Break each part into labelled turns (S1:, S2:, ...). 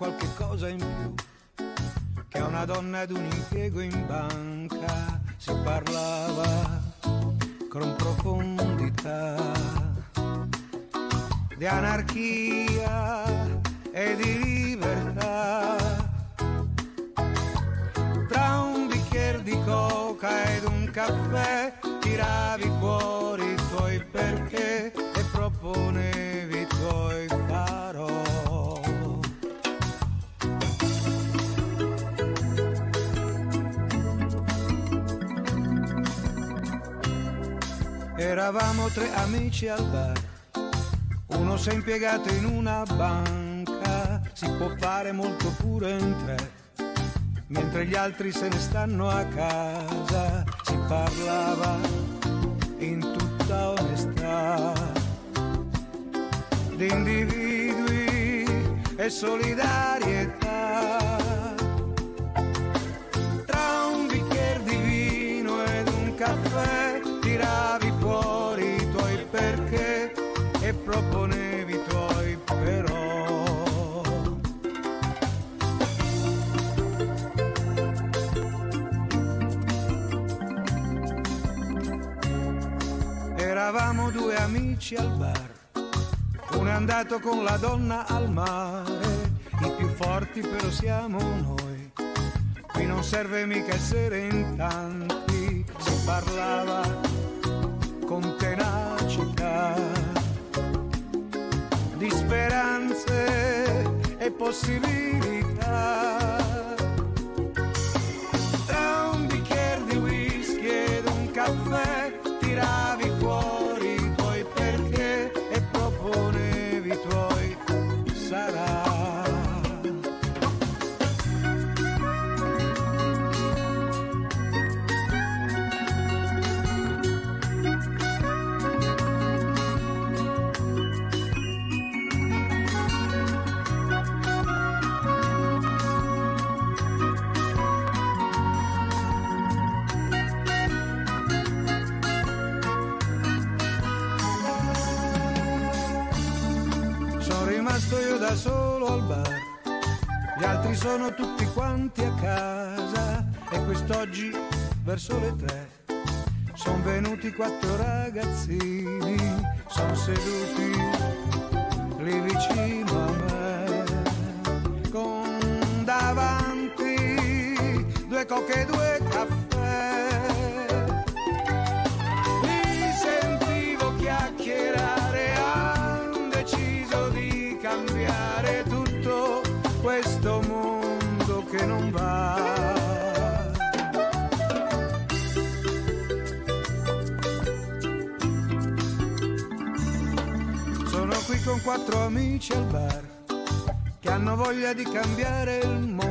S1: qualche cosa in più, che a una donna ad un impiego in banca. Si parlava con profondità di anarchia tre amici al bar, uno si è impiegato in una banca, si può fare molto pure in tre mentre gli altri se ne stanno a casa, si parlava in tutta onestà di individui e solidarietà. Amici al bar, uno è andato con la donna al mare, i più forti però siamo noi, qui non serve mica essere in tanti, si parlava con tenacità di speranze e possibilità. Sono tutti quanti a casa e quest'oggi verso le tre sono venuti quattro ragazzini, sono seduti lì vicino a me, con davanti due coche e due caffè. Con quattro amici al bar che hanno voglia di cambiare il mondo.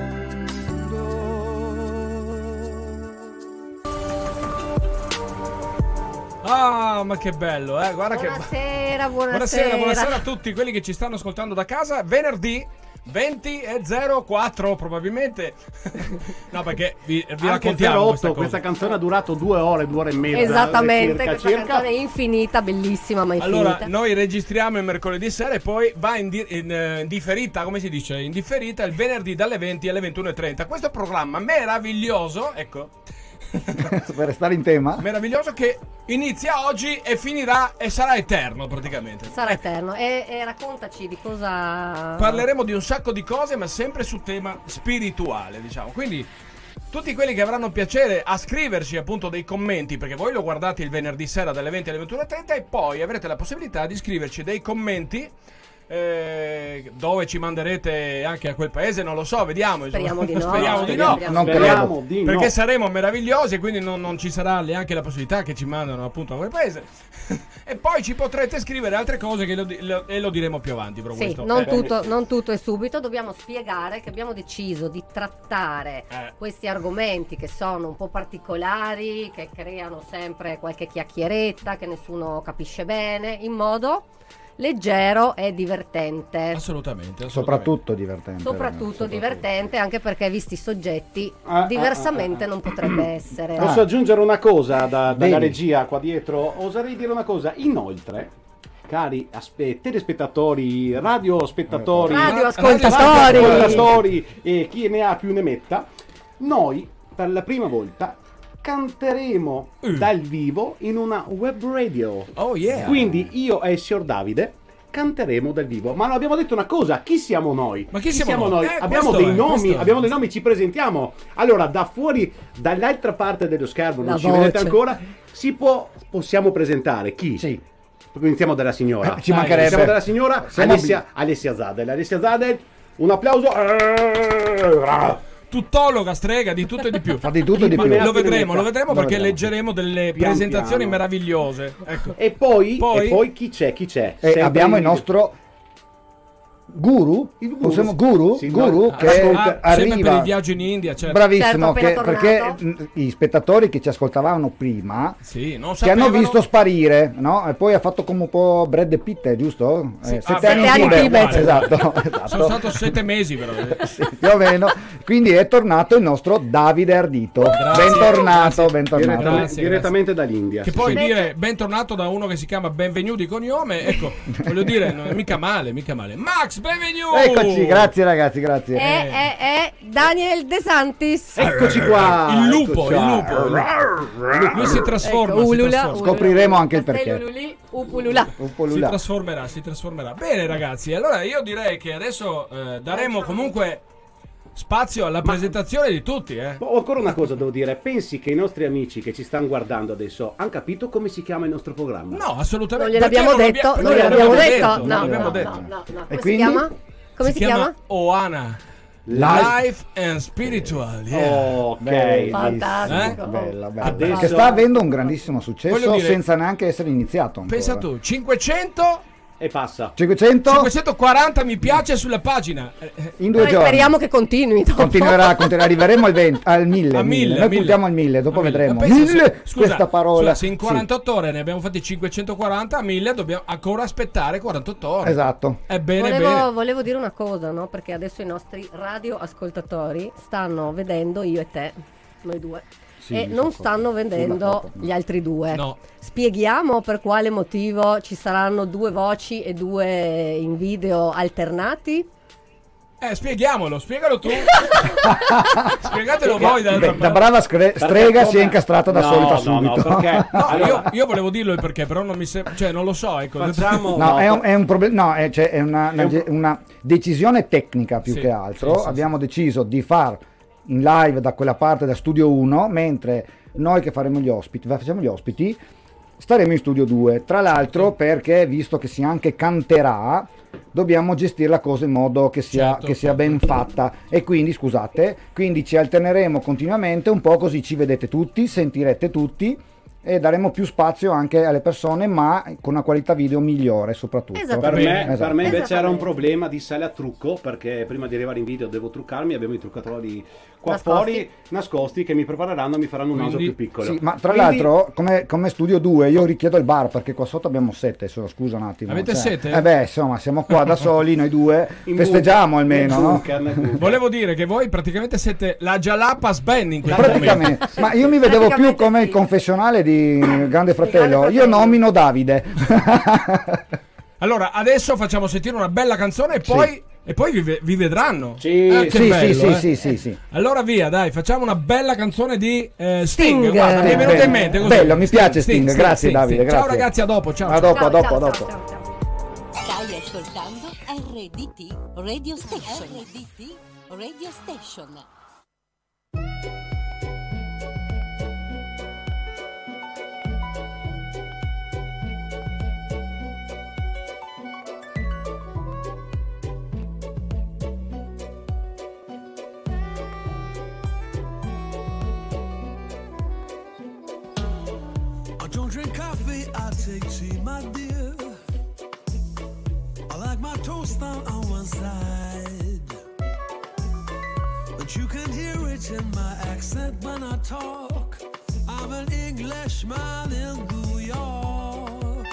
S2: Ah, ma che bello, eh? Guarda che
S3: Buonasera, buonasera.
S2: Buonasera, buonasera a tutti quelli che ci stanno ascoltando da casa. Venerdì 20 e 04 probabilmente. no, perché vi, vi raccontiamo
S4: 08,
S2: questa
S4: questa canzone ha durato due ore, due ore e mezza.
S3: Esattamente,
S4: circa,
S3: questa
S4: circa.
S3: canzone è infinita, bellissima, ma infinita.
S2: Allora, noi registriamo il mercoledì sera e poi va in, di- in, eh, in differita, come si dice? In differita il venerdì dalle 20 alle 21.30. Questo programma meraviglioso, ecco,
S5: per restare in tema.
S2: meraviglioso che inizia oggi e finirà e sarà eterno praticamente.
S3: Sarà eterno. E, e raccontaci di cosa...
S2: Parleremo di un sacco di cose, ma sempre su tema spirituale, diciamo. Quindi tutti quelli che avranno piacere a scriverci appunto dei commenti, perché voi lo guardate il venerdì sera dalle 20 alle 21.30 e poi avrete la possibilità di scriverci dei commenti. Eh, dove ci manderete anche a quel paese, non lo so, vediamo.
S3: Speriamo di no.
S2: Speriamo di no.
S3: Speriamo
S5: Non
S4: Speriamo
S5: credo.
S4: di no.
S2: Perché saremo meravigliosi e quindi non, non ci sarà neanche la possibilità che ci mandano appunto a quel paese. e poi ci potrete scrivere altre cose che lo lo- e lo diremo più avanti. Però
S3: Sì,
S2: questo
S3: non
S2: è-
S3: tutto, non tutto è subito, dobbiamo spiegare che abbiamo deciso di trattare
S2: Eh.
S3: questi argomenti che sono un po' particolari, che creano sempre qualche chiacchieretta, che nessuno capisce bene, in modo leggero e divertente.
S2: Assolutamente, assolutamente.
S5: Soprattutto divertente.
S3: Soprattutto divertente, anche perché visti i soggetti,
S4: Ah, ah,
S3: diversamente non potrebbe essere.
S4: Posso aggiungere una cosa da- dalla regia qua dietro? Oserei dire una cosa. Inoltre, cari aspe- telespettatori, radiospettatori,
S3: Radioascoltatori.
S4: radioascoltatori e chi ne ha più ne metta, noi per la prima volta canteremo
S2: Mm.
S4: dal vivo in una web radio.
S2: Oh yeah.
S4: Quindi io e il signor Davide canteremo dal vivo. Ma non abbiamo detto una cosa, chi siamo noi?
S2: Ma chi siamo noi? Eh,
S4: abbiamo dei
S2: è,
S4: nomi, abbiamo dei nomi, ci presentiamo. Allora, da fuori, dall'altra parte dello schermo, non
S3: La
S4: ci vedete
S3: voce.
S4: ancora, si può, possiamo presentare chi?
S5: Sì.
S4: Iniziamo dalla signora.
S5: Eh, ci mancherebbe.
S4: Iniziamo dalla signora
S5: Siamo
S4: Alessia, Alessia Zadel. Alessia Zadel, un applauso.
S2: Tuttologa, strega, di tutto e di più.
S5: Fa di tutto e di più.
S2: Lo vedremo, lo vedremo perché leggeremo delle
S4: Pian
S2: presentazioni
S4: piano.
S2: meravigliose. Ecco.
S4: E poi,
S2: Poi?
S4: e poi chi c'è? Chi c'è?
S5: E
S4: Sempre
S5: abbiamo il nostro guru,
S4: Il guru,
S5: possiamo guru,
S4: Sì,
S5: guru
S4: no,
S5: che
S4: ascolta,
S2: Ah, sempre per
S5: arriva
S2: il viaggio in India, certo.
S5: bravissimo
S3: Certo,
S5: che- perché gli spettatori che ci ascoltavano prima
S2: Sì, non
S5: che hanno visto sparire, no? E poi ha fatto come un po' Brad Pitt, giusto?
S2: Sì,
S5: Eh,
S2: ah,
S5: sette
S2: sette
S5: anni in
S3: anni in
S5: Tibet.
S3: Tibet.
S5: Esatto,
S2: Sono
S5: esatto.
S2: stato sette mesi però.
S5: Sì, più o meno. Quindi è tornato il nostro Davide Ardito.
S2: Grazie.
S5: bentornato,
S2: Grazie.
S5: bentornato.
S4: Direttamente,
S2: Grazie,
S4: direttamente dall'India.
S2: Che poi
S4: sì.
S2: dire bentornato da uno che si chiama Benvenu di cognome, ecco, voglio dire, non è mica male, mica male. Max Benvenu!
S5: Eccoci, grazie ragazzi, grazie.
S3: E, e, e Daniel De Santis.
S4: Eccoci qua.
S2: Il lupo, il
S4: qua.
S2: lupo. Lui si trasforma,
S3: Ecco,
S2: si
S3: ulula,
S2: trasforma.
S3: ulula.
S5: Scopriremo anche il perché.
S3: Castellululi, upulula.
S5: Po'
S2: Si trasformerà, si trasformerà. Bene ragazzi, allora io direi che adesso eh, daremo comunque spazio alla presentazione di tutti, eh.
S4: Ma ancora una cosa devo dire, pensi che i nostri amici che ci stanno guardando adesso hanno capito come si chiama il nostro programma?
S2: No,
S3: Non
S2: assolutamente.
S3: gliel'abbiamo
S2: Perché
S3: detto, non gliel'abbiamo detto.
S2: non
S3: No, no,
S2: detto.
S3: no, no, no.
S5: E
S3: Come si
S5: quindi?
S3: chiama? Come si, chiama?
S2: Oana.
S5: Live.
S2: Life and Spiritual. yeah.
S4: Ok.
S3: Fantastico.
S2: Eh?
S5: Bella, bella.
S4: Adesso-
S5: Che sta avendo un grandissimo successo
S2: dire-
S5: senza neanche essere iniziato. ancora.
S2: Pensa tu, 500
S4: E passa.
S5: 500
S2: 540 mi piace sulla pagina.
S5: In due
S3: Noi
S5: giorni.
S3: speriamo che continui. dopo.
S5: Continuerà, continuerà, arriveremo al, 20, al 1000.
S2: A 1000,
S5: Noi
S2: a 1000.
S5: puntiamo al 1000, dopo
S2: A
S5: vedremo.
S2: Ma pensa se-
S5: 1000,
S2: scusa,
S5: questa parola.
S2: scusa, se in
S5: Sì,
S2: 48 ore ne abbiamo fatti 540, a 1000 dobbiamo ancora aspettare 48 ore.
S5: Esatto.
S2: È bene,
S3: Volevo,
S2: bene.
S3: volevo dire una cosa, no? Perché adesso i nostri radioascoltatori stanno vedendo io e te, noi due.
S5: Sì,
S3: e non
S5: so
S3: stanno
S5: proprio.
S3: gli altri due.
S2: No.
S3: Spieghiamo per quale motivo ci saranno due voci e due in video alternati?
S2: Eh, spieghiamolo, spiegalo tu. Spiegatelo voi dall'altra
S5: Beh, da brava scre- strega si è incastrata da
S4: no,
S5: solita
S4: no,
S5: subito.
S4: No, perché
S2: No,
S4: allora,
S2: io, io volevo dirlo il perché, però non mi sembra. Cioè, non lo so. Ecco.
S4: facciamo
S5: No, è un, è un problema. No, è, cioè, è una,
S4: È un
S5: una- una decisione tecnica più
S2: Sì,
S5: che altro.
S2: sì, sì,
S5: Abbiamo deciso di far in live da quella parte da studio 1, mentre noi che faremo gli ospiti, facciamo gli ospiti, staremo in studio 2. Tra l'altro, perché visto che si anche canterà, dobbiamo gestire la cosa in modo che sia,
S2: Certo,
S5: che sia ben fatta. E quindi, scusate, quindi ci alterneremo continuamente, un po' così ci vedete tutti, sentirete tutti. E daremo più spazio anche alle persone, ma con una qualità video migliore soprattutto.
S4: Per
S3: Esattamente.
S4: me,
S2: Esatto.
S4: per me invece era un problema di sale a trucco perché prima di arrivare in video devo truccarmi abbiamo i truccatori qua
S3: Nascosti.
S4: fuori nascosti che mi prepareranno e mi faranno un naso più piccolo
S5: Sì, ma tra
S4: Quindi-
S5: l'altro, come, come studio 2, io richiedo il bar perché qua sotto abbiamo sette. Solo, scusa un attimo.
S2: Avete sete?
S5: Eh beh, insomma, siamo qua da soli, noi due.
S4: in
S5: festeggiamo
S4: bunker,
S5: almeno, no?
S4: bunker.
S2: Volevo dire che voi praticamente siete la Jalapas Band in questo momento.
S5: Praticamente, ma io mi vedevo più come
S3: sì.
S5: il confessionale di Grande Fratello. Io nomino Davide.
S2: Allora, adesso facciamo sentire una bella canzone e poi, e poi vi, vi vedranno.
S4: Sì,
S2: Eh,
S5: sì,
S2: bello,
S5: sì,
S2: eh.
S5: sì, sì, sì.
S2: Allora via, dai, facciamo una bella canzone di eh, Sting.
S3: Sting.
S2: Guarda, mi è venuta in mente così.
S5: Bello, mi piace Sting, grazie, Davide,
S2: Ciao
S5: grazie.
S2: ragazzi, a dopo, ciao.
S5: A
S2: ciao.
S5: dopo, a
S3: Ciao,
S5: dopo, a
S3: ciao,
S5: dopo.
S3: ciao, ciao, ciao.
S6: Stai ascoltando RDT Radio Station. RDT Radio Station.
S1: I take tea, my dear. I like my toast on, on one side. But you can hear it in my accent when I talk. I'm an Englishman in New York.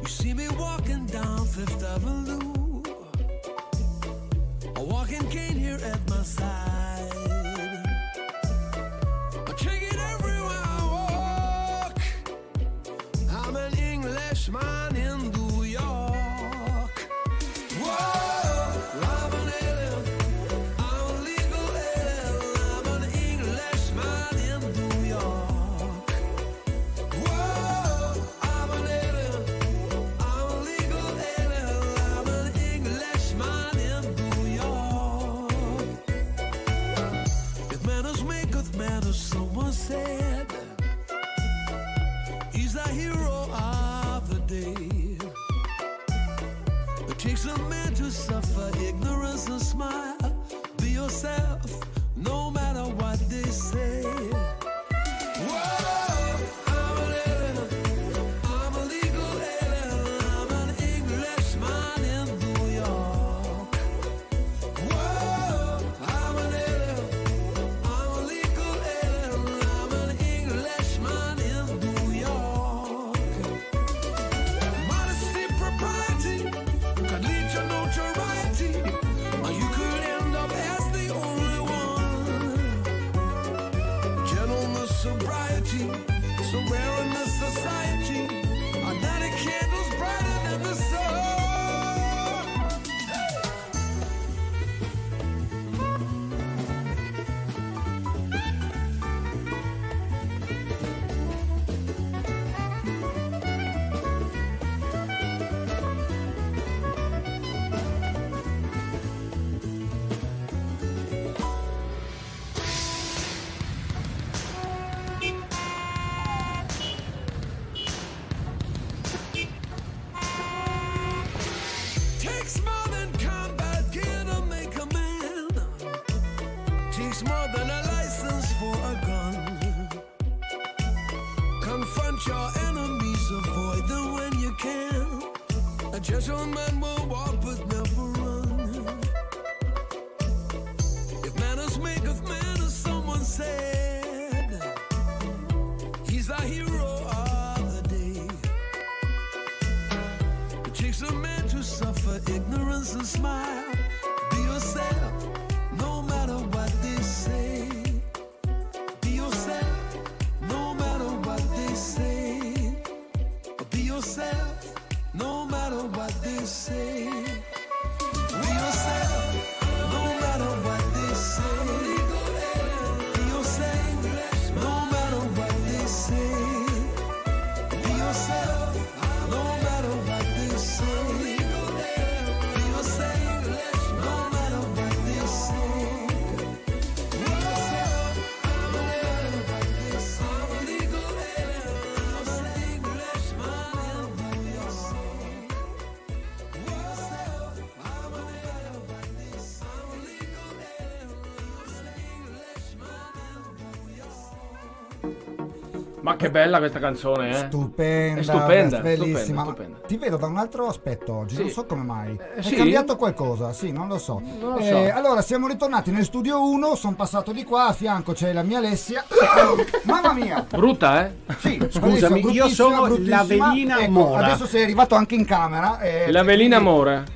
S1: You
S7: see me walking down Fifth Avenue. A walking cane here at my side. smile.
S2: Ma che bella questa canzone, eh?
S5: Stupenda,
S2: È stupenda,
S5: bellissima.
S2: stupenda, stupenda.
S5: Ti vedo da un altro aspetto oggi,
S2: Sì.
S5: non so come mai. È
S2: sì?
S5: cambiato qualcosa, sì, non lo so.
S2: Non lo
S5: Eh,
S2: so.
S5: allora, siamo ritornati nel studio 1, sono passato di qua, a fianco c'è la mia Alessia. Mamma mia!
S2: Brutta, eh?
S5: Sì,
S4: Scusami, io sono
S5: bruttissima,
S4: l'Avelina
S5: Ecco,
S4: Mora.
S5: Adesso sei arrivato anche in camera. eh,
S2: La velina.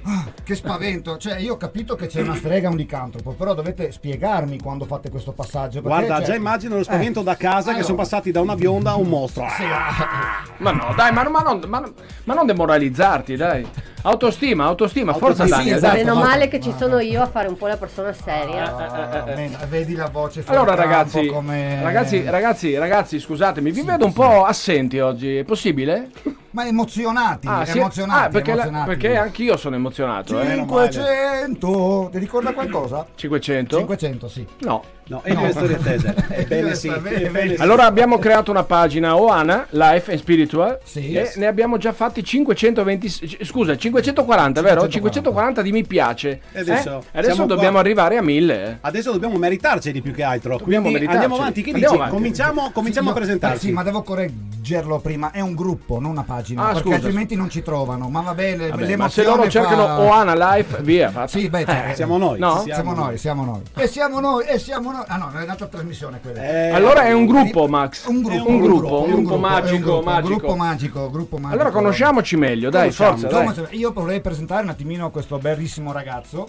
S5: Ah, Che spavento, cioè io ho capito che c'è una strega e un licantropo, però dovete spiegarmi quando fate questo passaggio. perché,
S4: Guarda,
S5: cioè-
S4: già immagino lo spavento
S5: Eh,
S4: da casa che
S5: allora.
S4: sono passati da una bionda a un mostro.
S5: Sì, ah,
S2: Ma no, dai, ma, ma non, ma, ma non demoralizzarti, dai. Autostima, autostima, forza
S4: Autostima,
S2: Daniel,
S4: esatto.
S3: Meno
S5: fatto.
S3: male che ci sono io a fare un po' la persona seria.
S5: ah, bene, vedi la voce
S2: Allora ragazzi,
S5: come...
S2: ragazzi, ragazzi, ragazzi, scusatemi, vi vedo un po' assenti oggi, è possibile?
S5: Ma emozionati,
S2: sì?
S5: emozionati,
S2: Ah, perché, la-
S5: emozionati.
S2: perché anch'io sono emozionato, eh.
S5: 500, ti ricorda qualcosa?
S2: 500?
S5: 500, sì.
S2: No.
S4: No, e le storie attese. Ebbene sì, ebbene sì.
S2: Allora abbiamo creato una pagina Oana, Life and Spiritual
S5: Sì.
S2: e ne abbiamo già fatti 520 scusa 540 vero?
S5: 540.
S2: 540 di mi piace
S4: E adesso
S2: Eh? adesso dobbiamo
S4: qua.
S2: arrivare a 1000 eh.
S4: Adesso dobbiamo meritarceli più che altro.
S2: Dobbiamo
S4: Quindi
S2: meritarceli.
S4: andiamo avanti. Che
S2: Andiamo
S4: dici?
S2: avanti.
S4: Cominciamo, cominciamo
S5: Io-
S4: a presentarci.
S5: eh sì, ma devo correggere leggerlo prima, è un gruppo, non una pagina,
S2: Ah,
S5: perché
S2: scusa.
S5: altrimenti non ci trovano. Ma va bene,
S2: Vabbè, ma se loro cercano
S5: fa-
S2: Oana Life, via.
S5: Sì, beh, cioè,
S4: Siamo noi.
S2: No?
S5: siamo noi, siamo noi. E siamo noi, e siamo noi. Ah no, è un'altra trasmissione quella.
S4: Eh,
S2: Allora è un gruppo, Max.
S5: Un gruppo,
S2: un gruppo, un gruppo magico,
S5: gruppo,
S2: magico.
S5: gruppo magico, gruppo magico.
S2: Allora conosciamoci meglio, dai, forza,
S5: Io vorrei presentare un attimino questo bellissimo ragazzo.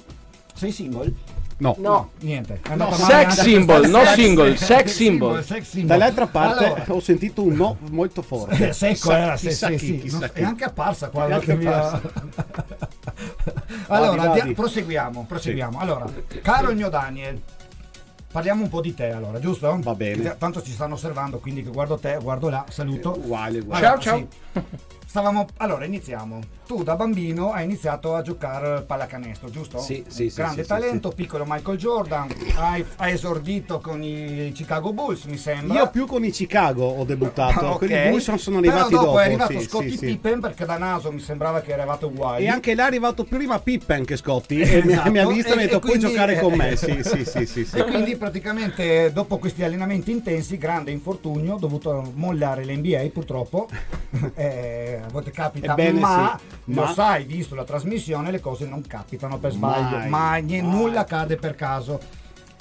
S5: Sei single?
S4: No.
S3: No.
S5: Niente.
S4: No.
S2: Sex symbol, no single, sex symbol.
S4: Dall'altra parte
S5: Allora,
S4: ho sentito un no molto forte.
S5: eh, secco era, sì, sì, sì. È anche apparsa qua.
S4: È anche
S5: che mi ha-
S4: apparsa.
S5: allora,
S4: Vadi, vadi.
S5: proseguiamo, proseguiamo. Allora, caro il mio Daniel, parliamo un po' di te allora, giusto?
S4: Va bene.
S5: Tanto ci stanno osservando, quindi che guardo te, guardo là, saluto.
S4: Uguale, uguale.
S2: Ciao,
S5: Allora,
S2: ciao.
S5: sì. Stavamo, allora iniziamo. Tu da bambino hai iniziato a giocare pallacanestro, giusto?
S4: Sì, sì, sì,
S5: Grande
S4: sì,
S5: talento, piccolo Michael Jordan. Hai, hai esordito con i Chicago Bulls, mi sembra.
S4: Io più con i Chicago ho debuttato,
S5: Ah, ok.
S4: quelli Bulls sono, sono arrivati
S5: Però dopo.
S4: dopo.
S5: è arrivato
S4: sì,
S5: Scottie
S4: sì, sì.
S5: Pippen perché da naso mi sembrava che eravate uguali.
S4: E anche là è arrivato prima Pippen che Scotti e mi,
S5: Esatto.
S4: mi ha visto e mi ha
S5: E-
S4: detto
S5: e
S4: puoi giocare con me. Sì, sì, sì, sì, sì.
S5: E quindi praticamente dopo questi allenamenti intensi, grande infortunio, ho dovuto mollare l'NBA purtroppo, Eh, a volte capita,
S4: Ebbene
S5: ma,
S4: sì,
S5: lo
S4: ma-
S5: sai, visto la trasmissione, le cose non capitano per sbaglio,
S4: Mai,
S5: mai,
S4: mai.
S5: nulla cade per caso.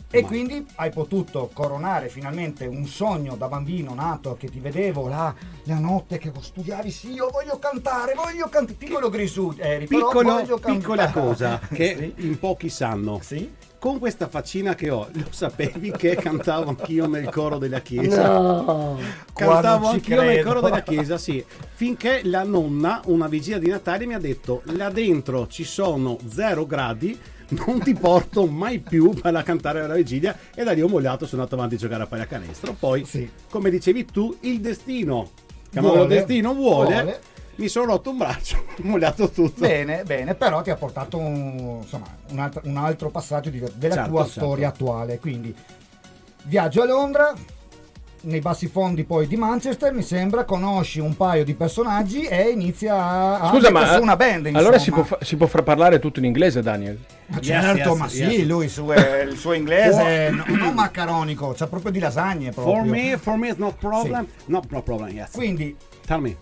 S5: E
S4: Mai.
S5: quindi hai potuto coronare finalmente un sogno da bambino nato che ti vedevo là la notte che studiavi, sì, io voglio cantare, voglio cantare, piccolo grisù però
S4: Piccolo-
S5: voglio cantare.
S4: piccola cosa che
S5: Sì.
S4: in pochi sanno.
S5: Sì?
S4: Con questa faccina che ho, lo sapevi che cantavo anch'io nel coro della chiesa?
S3: No.
S4: Cantavo anch'io nel
S5: credo.
S4: coro della chiesa, sì. Finché la nonna, una vigilia di Natale, mi ha detto: là dentro ci sono zero gradi, non ti porto mai più per cantare alla vigilia. E da lì ho mollato, sono andato avanti a giocare a pallacanestro. Poi,
S5: Sì.
S4: come dicevi tu, il destino, chiamalo destino, vuole,
S5: vuole.
S4: Mi sono rotto un braccio, ho mollato tutto.
S5: Bene, bene, però ti ha portato un, insomma, un, altro, un altro passaggio di- della
S4: Certo,
S5: tua
S4: certo.
S5: storia attuale. Quindi, viaggio a Londra, nei bassi fondi poi di Manchester, mi sembra, conosci un paio di personaggi e inizia a,
S2: Scusa, ma
S5: su una band.
S2: allora si
S5: insomma.
S2: può, fa- si può far parlare tutto in inglese, Daniel?
S5: Ma
S4: Yes,
S5: certo,
S4: yes,
S5: ma sì,
S4: yes.
S5: lui su- eh, il suo inglese no- non maccaronico, c'ha proprio di lasagne proprio.
S4: For me, for me it's not problem. No, no problem, yes.
S5: Quindi
S4: Tell me.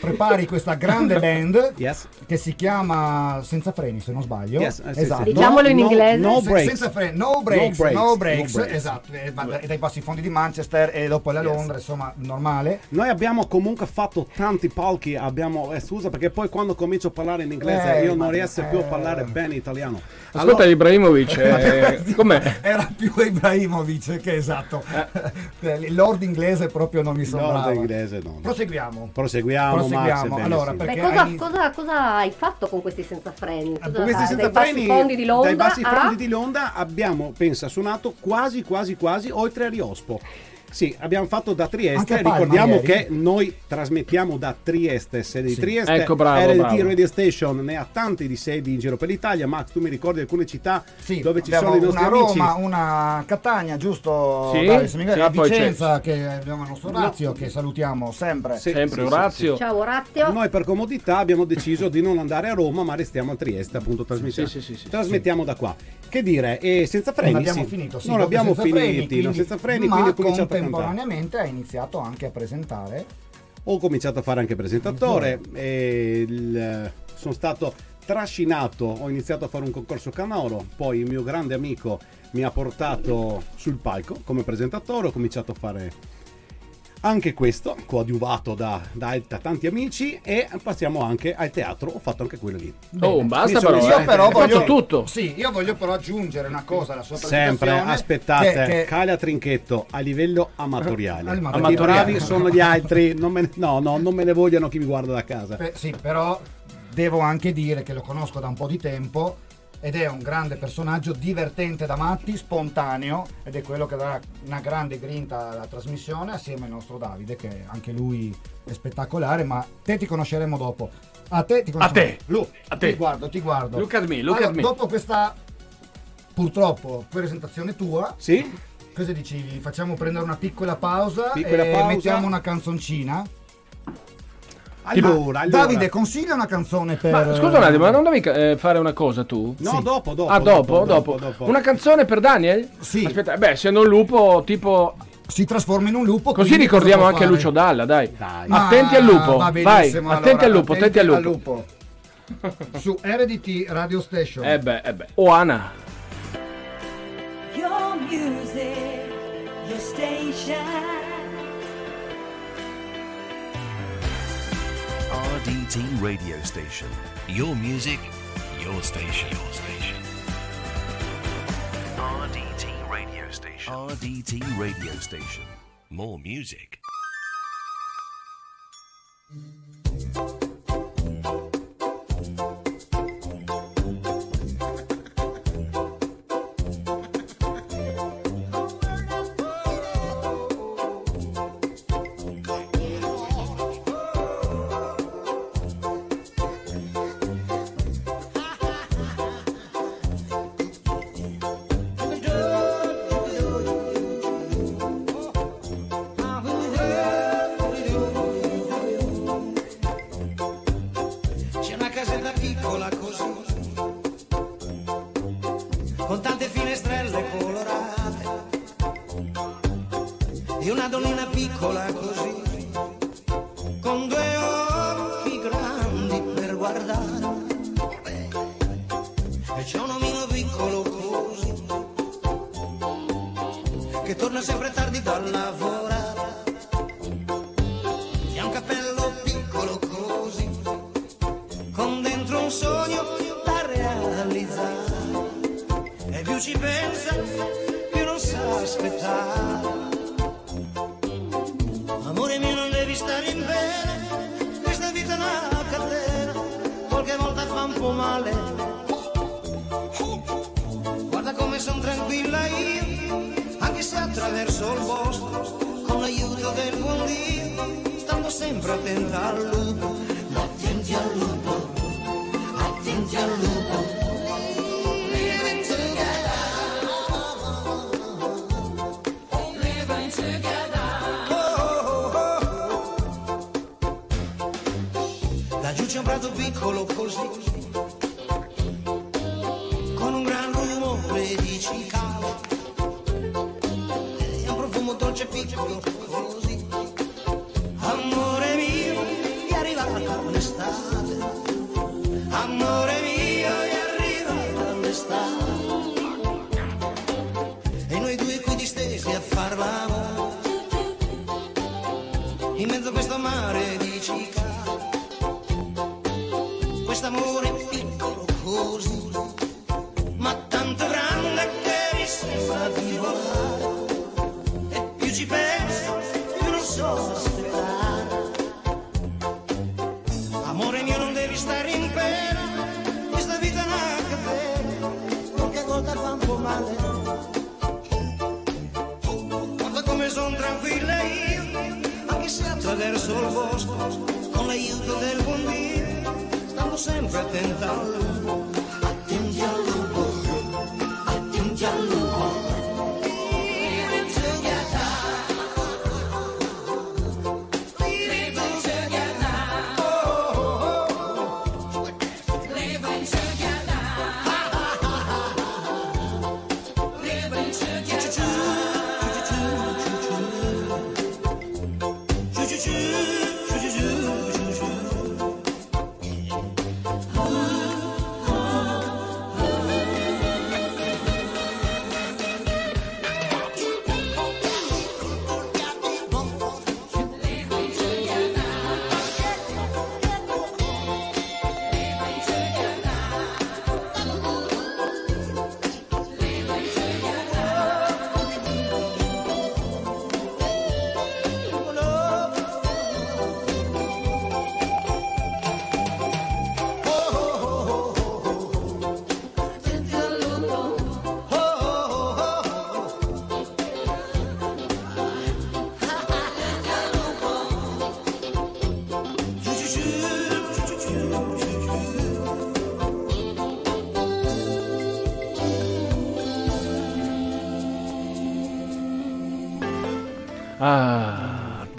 S5: Prepari questa grande band
S4: Yes.
S5: che si chiama Senza freni, se non sbaglio.
S4: Yes, eh,
S5: esatto.
S4: sì.
S3: Diciamolo in
S4: no,
S3: inglese.
S4: No
S5: Se-
S4: breaks.
S5: Senza freni, no breaks,
S4: No breaks,
S5: no breaks,
S4: no breaks.
S5: esatto, e va- e dai bassi fondi di Manchester e dopo la
S4: Yes.
S5: Londra, insomma, normale.
S4: Noi abbiamo comunque fatto tanti palchi, abbiamo, eh, scusa perché poi quando comincio a parlare in inglese
S5: Eh,
S4: io non riesco più a
S5: eh.
S4: parlare bene italiano.
S2: Ascolta Ibrahimovic, eh, com'è?
S5: Era più Ibrahimovic che esatto. Il Lord inglese proprio non mi sembrava.
S4: Lord inglese no.
S5: Proseguiamo.
S4: Proseguiamo,
S5: Proseguiamo.
S4: Max,
S5: Allora,
S4: sì.
S5: perché-
S3: Beh, cosa,
S5: hai-
S3: cosa- cosa hai fatto con questi senza freni? Cosa
S4: Con questi senza
S3: dai bassi
S4: freni,
S3: fondi di Londra
S4: dai bassi
S3: a-
S4: fondi di Londra abbiamo, pensa, suonato quasi quasi quasi oltre a Riospo. Sì, abbiamo fatto da Trieste,
S5: Palma
S4: ricordiamo
S5: ieri.
S4: che noi trasmettiamo da Trieste, sede di
S5: Sì.
S4: Trieste,
S2: Ecco, bravo,
S4: RDT
S2: bravo.
S4: Radio Station ne ha tanti di sedi in giro per l'Italia, Max tu mi ricordi alcune città
S5: Sì,
S4: dove ci sono i nostri
S5: una
S4: amici?
S5: Roma, una Catania, giusto?
S2: Sì,
S5: Dai,
S2: sì,
S5: a Vicenza che abbiamo il nostro Orazio che salutiamo sempre.
S4: Sì,
S2: Sempre
S4: sì, sì,
S2: Orazio.
S3: Ciao Orazio.
S4: Noi per comodità abbiamo deciso di non andare a Roma, ma restiamo a Trieste, appunto trasmettiamo.
S2: Sì, sì, sì, sì.
S4: trasmettiamo da qua. Che dire, e senza freni?
S5: non abbiamo
S4: sì.
S5: finito, sì,
S4: non abbiamo
S5: senza
S4: finiti,
S5: freni, quindi-
S4: non senza freni,
S5: ma
S4: quindi ho cominciato a.
S5: contemporaneamente hai iniziato anche a presentare.
S4: Ho cominciato a fare anche presentatore, il- sono stato trascinato, ho iniziato a fare un concorso Canauro, poi il mio grande amico mi ha portato sul palco come presentatore, ho cominciato a fare anche questo, coadiuvato da, da- da tanti amici e passiamo anche al teatro, ho fatto anche quello lì.
S2: Oh, basta
S4: Mi sono-
S2: però.
S4: io
S2: eh.
S5: però voglio-
S2: fatto tutto.
S5: Sì, io voglio però aggiungere una cosa alla sua
S4: Sempre, aspettate,
S5: che- che-
S4: Calia Trinchetto a livello amatoriale.
S5: Amatoriale.
S4: I bravi sono gli altri, non me ne, no, no, non me ne vogliano chi mi guarda da casa.
S5: Beh, sì, però devo anche dire che lo conosco da un po' di tempo ed è un grande personaggio divertente da matti, spontaneo ed è quello che dà una grande grinta alla trasmissione assieme al nostro Davide che anche lui è spettacolare, ma te ti conosceremo dopo. A te ti conosceremo.
S2: te.
S5: Lu,
S2: A te.
S5: Ti guardo, ti guardo.
S2: Look at me, look
S5: Allora,
S2: at me.
S5: Dopo questa purtroppo presentazione tua,
S4: Sì?
S5: cosa dici? Facciamo prendere una piccola pausa
S4: Piccola
S5: e
S4: pausa.
S5: mettiamo una canzoncina.
S4: Allora, allora.
S5: Davide, consiglia una canzone per
S2: Ma scusa un attimo, ma non devi eh, fare una cosa tu?
S4: No,
S5: Sì.
S4: dopo, dopo.
S2: ah, dopo, dopo,
S4: dopo.
S2: Una canzone per Daniel?
S5: Sì.
S2: Aspetta, beh, essendo un lupo tipo
S8: si trasforma in un lupo.
S2: Così ricordiamo anche
S8: fare?
S2: Lucio Dalla, dai.
S4: Dai.
S8: Ma
S2: Attenti al lupo.
S8: va
S2: Vai,
S8: benissimo,
S2: attenti
S8: allora,
S2: al lupo, attenti al lupo.
S8: Su RDT Radio Station.
S2: Eh beh, eh beh. Oana.
S9: Your music, your station.
S10: RDT Radio Station. Your music, your station. Your station. RDT Radio Station. RDT Radio Station. More music.
S11: Attenti al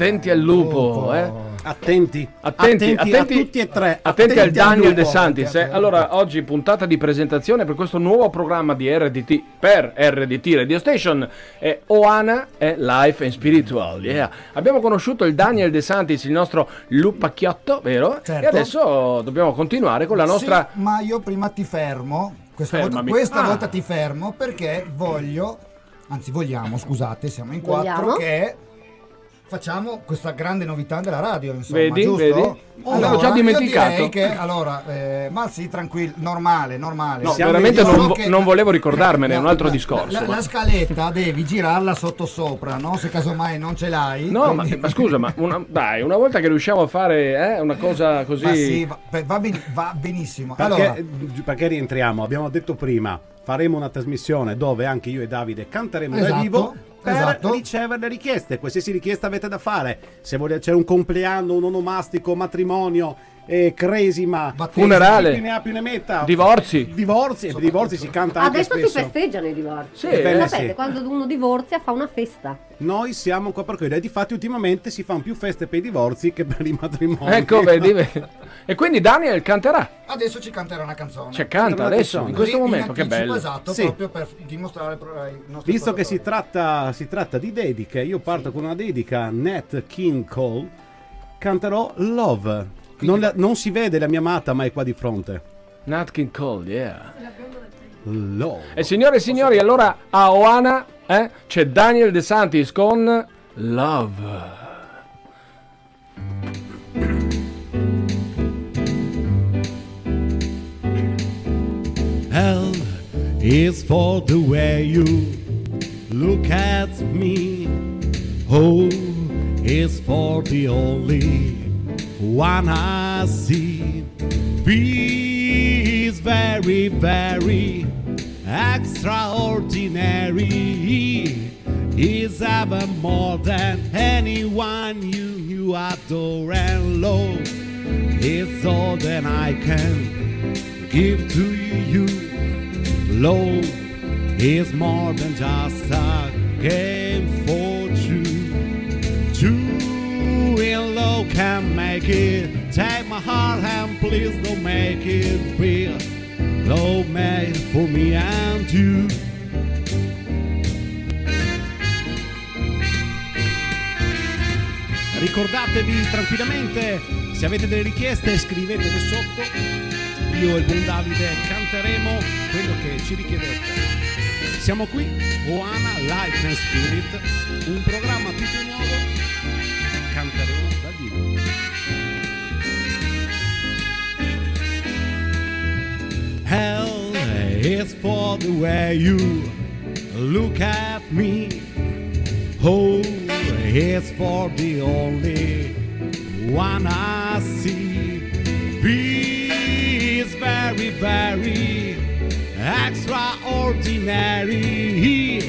S11: attenti al lupo,
S2: eh.
S4: Attenti,
S2: Attenti,
S4: attenti,
S2: attenti,
S4: a tutti e tre.
S2: Attenti, al Daniel. De Santis. eh. Allora, oggi puntata di presentazione per questo nuovo programma di RDT per RDT Radio Station. È Oana è Life and Spiritual. yeah. Abbiamo conosciuto il Daniel De Santis, il nostro lupacchiotto, vero?
S8: Certo.
S2: E adesso dobbiamo continuare con la nostra.
S8: Sì, ma io prima ti fermo. Questa, volta, questa
S2: Ah.
S8: volta ti fermo perché voglio, anzi vogliamo, scusate, siamo in
S3: Vogliamo?
S8: quattro, che facciamo questa grande novità della radio, insomma,
S2: Vedi,
S8: giusto?
S2: vedi? L'avevo già
S8: io
S2: dimenticato.
S8: direi che, allora, eh, ma sì, tranquillo, normale, normale.
S2: No, veramente
S8: so
S2: non, vo-
S8: che-
S2: non volevo ricordarmene, è un
S8: No,
S2: altro
S8: la-
S2: discorso.
S8: La,
S2: ma-
S8: la scaletta devi girarla sotto sopra, no? Se casomai non ce l'hai.
S2: No, ma,
S8: quindi-
S2: ma scusa, ma una- dai, una volta che riusciamo a fare eh, una cosa così.
S8: Ma sì, va, va ben- va benissimo.
S4: Perché,
S8: Allora,
S4: perché rientriamo? Abbiamo detto prima, faremo una trasmissione dove anche io e Davide canteremo
S8: Esatto,
S4: dal vivo per
S8: esatto.
S4: ricevere le richieste. Qualsiasi richiesta avete da fare. Se volete, c'è un compleanno, un onomastico, matrimonio, eh, cresima,
S2: Funerale.
S4: Ne ha più ne metta.
S2: Divorzi.
S4: Divorzi, e per divorzi si canta anche
S3: Adesso si
S4: spesso.
S3: festeggiano i divorzi.
S2: Sì.
S4: Ebbene
S3: Sapete,
S4: sì.
S3: quando uno divorzia fa una festa.
S4: Noi siamo qua per quello. E difatti ultimamente si fanno più feste per i divorzi che per i matrimoni.
S2: Ecco, vedi. E quindi Daniel canterà.
S8: adesso ci canterà una canzone.
S2: Cioè, canta adesso,
S4: canzone.
S2: in questo
S8: in
S2: momento, che bello.
S8: Esatto,
S4: Sì.
S8: proprio per dimostrare pro- ai nostri
S4: Visto che si tratta, si tratta di dediche, io parto con una dedica, Nat King Cole, canterò Love. Non, la- non si vede la mia amata, ma è qua di fronte.
S2: Nat King Cole, yeah.
S4: Love.
S2: E signore e signori, allora a Oana eh, c'è Daniel De Santis con Love.
S4: L is for the way you look at me. O is for the only one I see. Is very, very extraordinary. Is ever more than anyone you, you adore and love. It's all that I can give to you. Love is more than just a game for Love can make it. Take my heart and please don't make it real. Love made for me and you. Ricordatevi tranquillamente, se avete delle richieste scrivetele sotto. Io e il buon Davide canteremo quello che ci richiedete. Siamo qui, Oana Life and Spirit, un programma tutto nuovo. Is for the way you look at me. Oh, is for the only one I see. B is very, very extraordinary.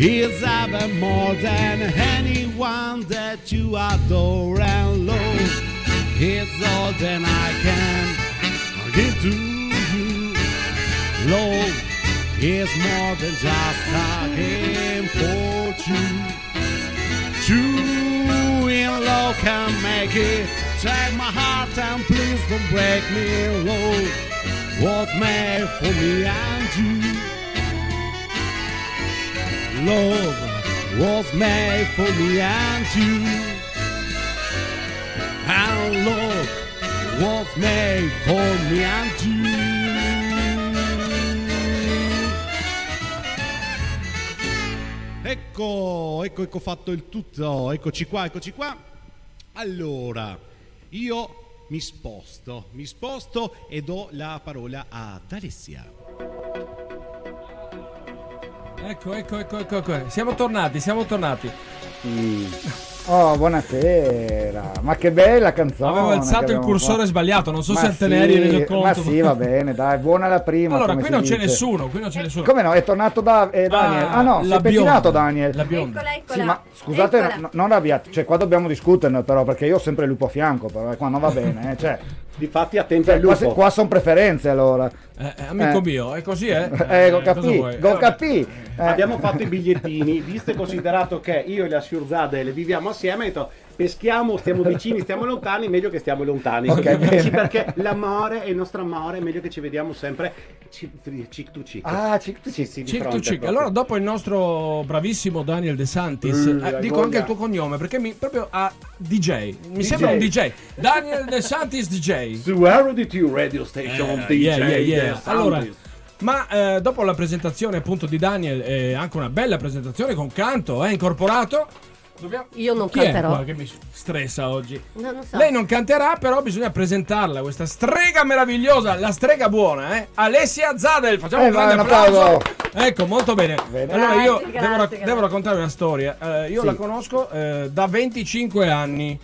S4: He is ever more than anyone that you adore and love. He's all that I can give to. Love is more than just a game for two. Two in love can make it. Take my heart and please don't break me. Love was made for me and you. Love was made for me and you. And love was made for me and you. Ecco, ecco, ecco fatto il tutto. Eccoci qua, eccoci qua. Allora, io mi sposto, mi sposto e do la parola ad Alessia.
S2: Ecco, ecco, ecco, ecco, ecco. Siamo tornati, siamo tornati.
S5: Oh, buonasera. Ma che bella canzone.
S2: Avevo alzato il cursore
S5: fatto.
S2: sbagliato, non so
S5: Ma
S2: se te ne eri
S5: sì,
S2: reso conto.
S5: Ma sì, va bene, dai, buona la prima.
S2: Allora,
S5: come
S2: qui
S5: si
S2: non c'è
S5: dice.
S2: nessuno, qui non c'è nessuno.
S5: Come no? È tornato da, eh, Daniel. Ah, no, si
S2: la
S5: è pettinato
S2: bionda,
S5: Daniel.
S2: La bionda.
S3: Eccola, eccola.
S5: Sì, ma scusate,
S3: Eccola.
S5: no- non arrabbiate, cioè qua dobbiamo discuterne però perché io ho sempre il lupo a fianco, però eh, qua non va bene, eh, cioè
S4: Difatti attenti
S5: Cioè,
S4: al
S5: qua,
S4: lupo.
S5: qua sono preferenze allora.
S2: Eh, eh, amico
S5: Eh.
S2: mio, è così, eh?
S5: Eh, go
S2: cosa
S5: capì,
S2: vuoi?
S5: go
S2: Eh,
S5: capì. Eh.
S4: Abbiamo fatto i bigliettini, visto e considerato che io e la Sciurzade le viviamo assieme, ho detto peschiamo, stiamo vicini, stiamo lontani, meglio che stiamo lontani.
S5: Ok, bene.
S4: Sì, perché l'amore è il nostro amore, è meglio che ci vediamo sempre ci- cheek to cheek.
S5: Ah, cheek to
S4: Sì, sì,
S2: Chick to
S4: proprio.
S2: Allora, dopo il nostro bravissimo Daniel De Santis,
S4: Mm,
S2: eh, dico
S4: voglia.
S2: anche il tuo cognome perché mi proprio a DJ. Mi sembra un DJ. Daniel De Santis DJ.
S4: Su RDT Radio Station
S2: Eh,
S4: DJ
S2: yeah, yeah, yeah. Allora, ma eh, dopo la presentazione appunto di Daniel, e anche una bella presentazione con canto eh, incorporato. Dobbiamo...
S3: Io non
S2: Chi è
S3: canterò.
S2: qua che mi stressa oggi?
S3: No, non so.
S2: Lei non canterà, però bisogna presentarla, questa strega meravigliosa, la strega buona, eh? Alessia Zadel. Facciamo
S5: Eh,
S2: un grande
S5: vai, un applauso.
S2: applauso. Ecco, molto bene. Allora io
S3: Grazie,
S2: devo,
S3: grazie,
S2: rac-
S3: grazie.
S2: devo raccontare una storia. Eh, io
S5: Sì.
S2: la conosco eh, da 25 anni.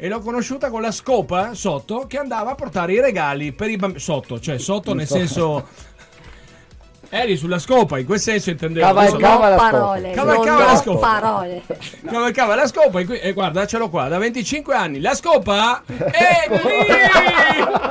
S2: E l'ho conosciuta con la scopa sotto che andava a portare i regali per i bambini. Sotto, cioè sotto nel senso. Eri sulla scopa, in quel senso intendevo.
S5: Cavalcava
S2: Adesso-
S5: la scopa.
S3: parole,
S2: Cavalcava la scopa.
S3: parole.
S2: Cavalcava la scopa e, qui- e guarda, ce l'ho qua, da 25 anni. La scopa è lì!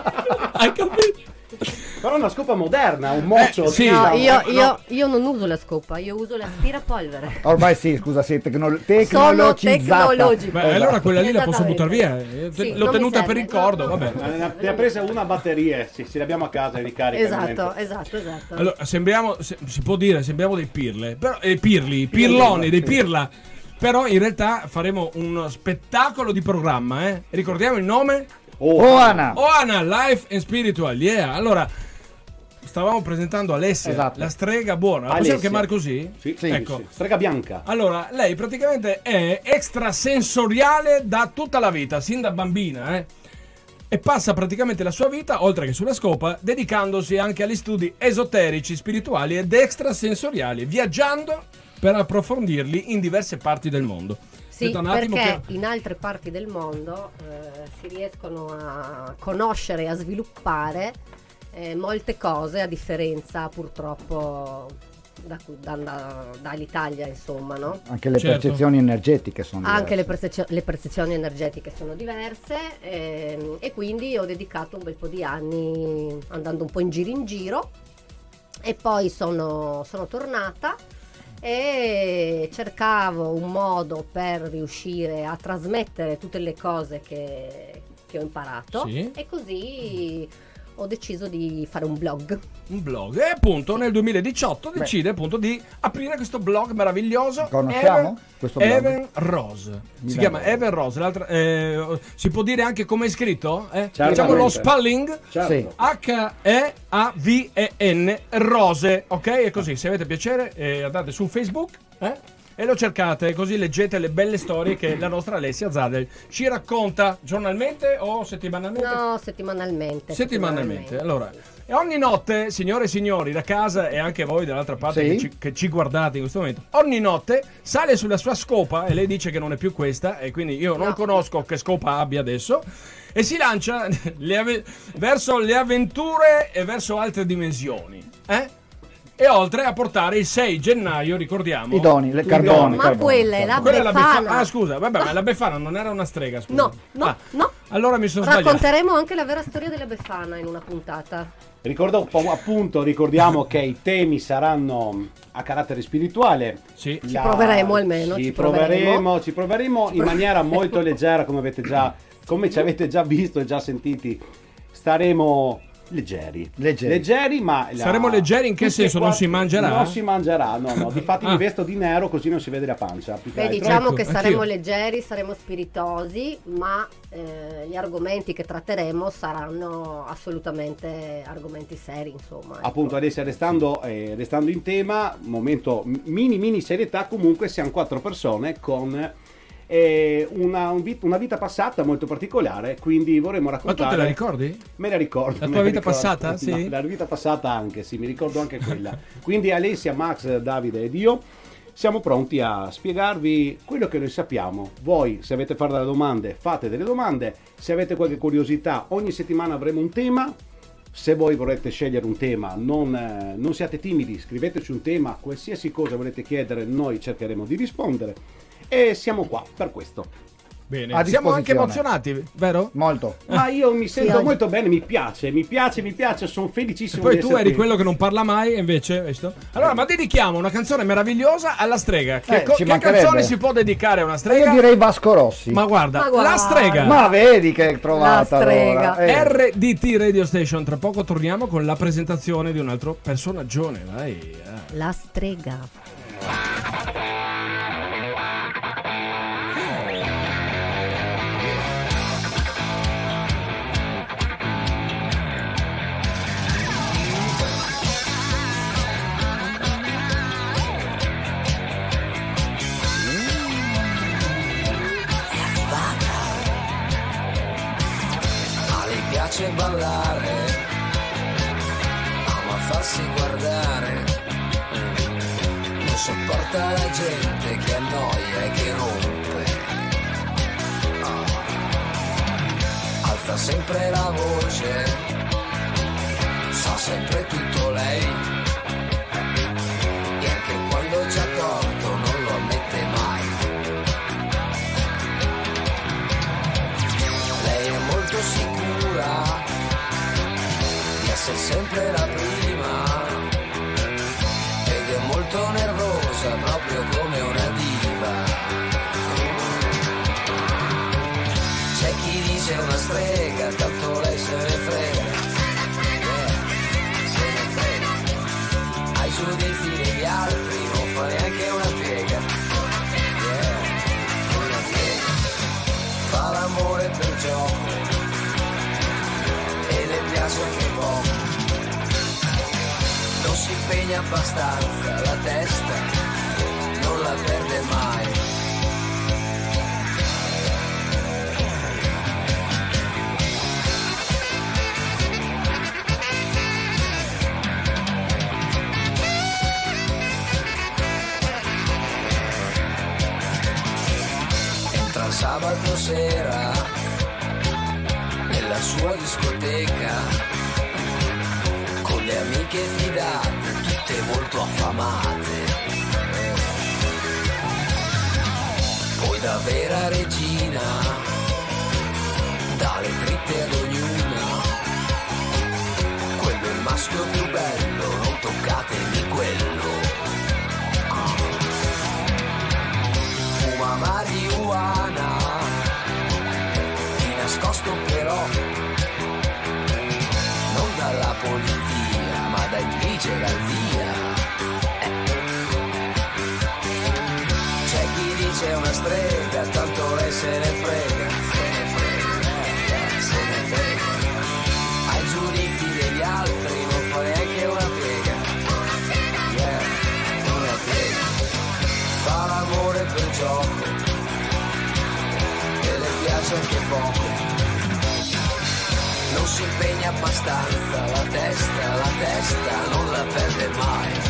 S4: Però è una scopa moderna, un mocio.
S2: Eh, sì.
S3: No, io, io- io non uso la scopa, io uso l'aspirapolvere.
S5: Ormai sì, scusa, sì, tecno-
S3: Sono tecnologica.
S2: Beh, allora quella lì la posso buttare via. eh,
S3: Sì,
S2: L'ho tenuta per ricordo,
S3: no, no.
S2: vabbè.
S4: Eh, Ne ha presa una batteria, sì, ce l'abbiamo a casa e ricarica.
S3: Esatto, esatto, esatto.
S2: Allora, sembriamo, se- si può dire, sembriamo dei pirle, però, eh, pirli, pirloni, dei pirla. Però in realtà faremo uno spettacolo di programma, eh. Ricordiamo il nome?
S5: Anna,
S2: Oana Life and Spiritual, yeah. Allora, stavamo presentando Alessia,
S5: Esatto.
S2: la strega buona. La possiamo
S4: Alessia.
S2: chiamare così?
S4: Sì, sì,
S2: ecco.
S4: sì. Strega bianca.
S2: Allora, lei praticamente è extrasensoriale da tutta la vita, sin da bambina, eh. E passa praticamente la sua vita, oltre che sulla scopa, dedicandosi anche agli studi esoterici, spirituali ed extrasensoriali, viaggiando per approfondirli in diverse parti del mondo.
S3: Sì,
S2: Aspetta un attimo
S3: perché
S2: che-
S3: in altre parti del mondo eh, si riescono a conoscere e a sviluppare eh, molte cose, a differenza purtroppo da- da- da- dall'Italia, insomma, no?
S5: anche le
S2: Certo.
S5: percezioni energetiche sono
S3: Anche le,
S5: diverse.
S3: percezio- le percezioni energetiche sono diverse ehm, e quindi ho dedicato un bel po' di anni andando un po' in giro in giro e poi sono, sono tornata e cercavo un modo per riuscire a trasmettere tutte le cose che, che ho imparato
S2: Sì.
S3: e così ho deciso di fare un blog.
S2: un blog e appunto nel 2018 decide appunto di aprire questo blog meraviglioso
S5: Conosciamo
S2: Evan,
S5: questo blog?
S2: Evan Rose si
S5: Evan
S2: chiama. Evan Rose l'altra- eh, si può dire anche come è scritto eh? Diciamo lo spelling
S4: Certo.
S2: H-E-A-V-E-N Rose ok è così se avete piacere eh, andate su Facebook eh? E lo cercate così leggete le belle storie che la nostra Alessia Zadel ci racconta giornalmente o settimanalmente
S3: No, settimanalmente.
S2: Settimanalmente. Allora, e ogni notte, signore e signori, da casa e anche voi dall'altra parte
S5: Sì.
S2: che, ci, che ci guardate in questo momento, ogni notte sale sulla sua scopa e lei dice che non è più questa e quindi io non
S3: No.
S2: conosco che scopa abbia adesso e si lancia le ave- verso le avventure e verso altre dimensioni. Eh? E oltre a portare il 6 gennaio, ricordiamo...
S5: I doni, le carboni.
S3: Ma
S5: carboni,
S3: quella è la
S2: la
S3: Befana.
S2: Befana. Ah, scusa, vabbè, ma la Befana non era una strega, scusa.
S3: No, no,
S2: Ah,
S3: no.
S2: Allora mi sono sbagliato.
S3: Racconteremo anche la vera storia della Befana in una puntata.
S4: Ricordo, appunto, ricordiamo che i temi saranno a carattere spirituale.
S2: Sì.
S3: Ci proveremo almeno,
S4: Ci,
S3: ci
S4: proveremo,
S3: proveremo.
S4: ci proveremo in maniera molto leggera, come avete già, come ci avete già visto e già sentiti. Staremo leggeri.
S5: Leggeri.
S4: ma la-
S2: Saremo leggeri in che
S4: tutti
S2: senso? Non
S4: quanti-
S2: si mangerà?
S4: Non si mangerà, no, no. Difatti
S2: Ah.
S4: mi vesto di nero così non si vede la pancia.
S3: Beh, diciamo
S2: Ecco,
S3: che saremo
S2: anch'io.
S3: leggeri, saremo spiritosi, ma eh, gli argomenti che tratteremo saranno assolutamente argomenti seri, insomma. ecco.
S4: Appunto, adesso restando, eh, restando in tema, momento mini mini serietà, comunque siamo quattro persone con una, un vit- una vita passata molto particolare, quindi vorremmo
S2: Ma tu
S4: raccontare...
S2: te la ricordi?
S4: Me la ricordo.
S2: La tua vita
S4: ricordo.
S2: passata?
S4: No,
S2: Sì?
S4: la vita passata anche, sì, mi ricordo anche quella. Quindi Alessia, Max, Davide ed io siamo pronti a spiegarvi quello che noi sappiamo. Voi, se avete fare delle domande, fate delle domande. Se avete qualche curiosità, ogni settimana avremo un tema. Se voi vorrete scegliere un tema, non, eh, non siate timidi, scriveteci un tema, qualsiasi cosa volete chiedere, noi cercheremo di rispondere. E siamo qua per questo.
S2: Bene, siamo anche emozionati, vero?
S5: Molto.
S4: Ma io mi sento
S3: oggi-
S4: molto bene, mi piace, mi piace, mi piace, sono felicissimo
S2: Poi
S4: di
S2: tu eri
S4: qui.
S2: quello che non parla mai, e invece. visto? Allora, ma dedichiamo una canzone meravigliosa alla strega. Che,
S5: Eh,
S2: co- che canzone si può dedicare a una
S5: Io
S2: strega?
S5: direi Vasco Rossi.
S2: Ma guarda,
S3: Ma guarda.
S2: la strega.
S5: Ma vedi che è trovata
S3: La strega.
S5: allora. Eh.
S2: RDT Radio Station. Tra poco torniamo con la presentazione di un altro personaggione. Vai. eh.
S3: La strega.
S12: Piace ballare, ama farsi guardare, non sopporta la gente che annoia e che rompe. Ah. Alza sempre la voce, sa sempre tutto lei, essere sempre la prima ed è molto nervosa proprio come una diva. C'è chi dice una strega, tanto lei se ne frega. Ai giudizi degli altri non fa neanche una piega. Yeah, una piega fa l'amore per gioco piace anche poco. Non si impegna abbastanza, la testa non la perde mai. Entra sabato sera nella sua discoteca con le amiche fidate, tutte molto affamate. Poi da vera regina dà le dritte ad ognuna. Quello è il maschio più e anche poco. Non si impegna abbastanza la testa la testa non la perde mai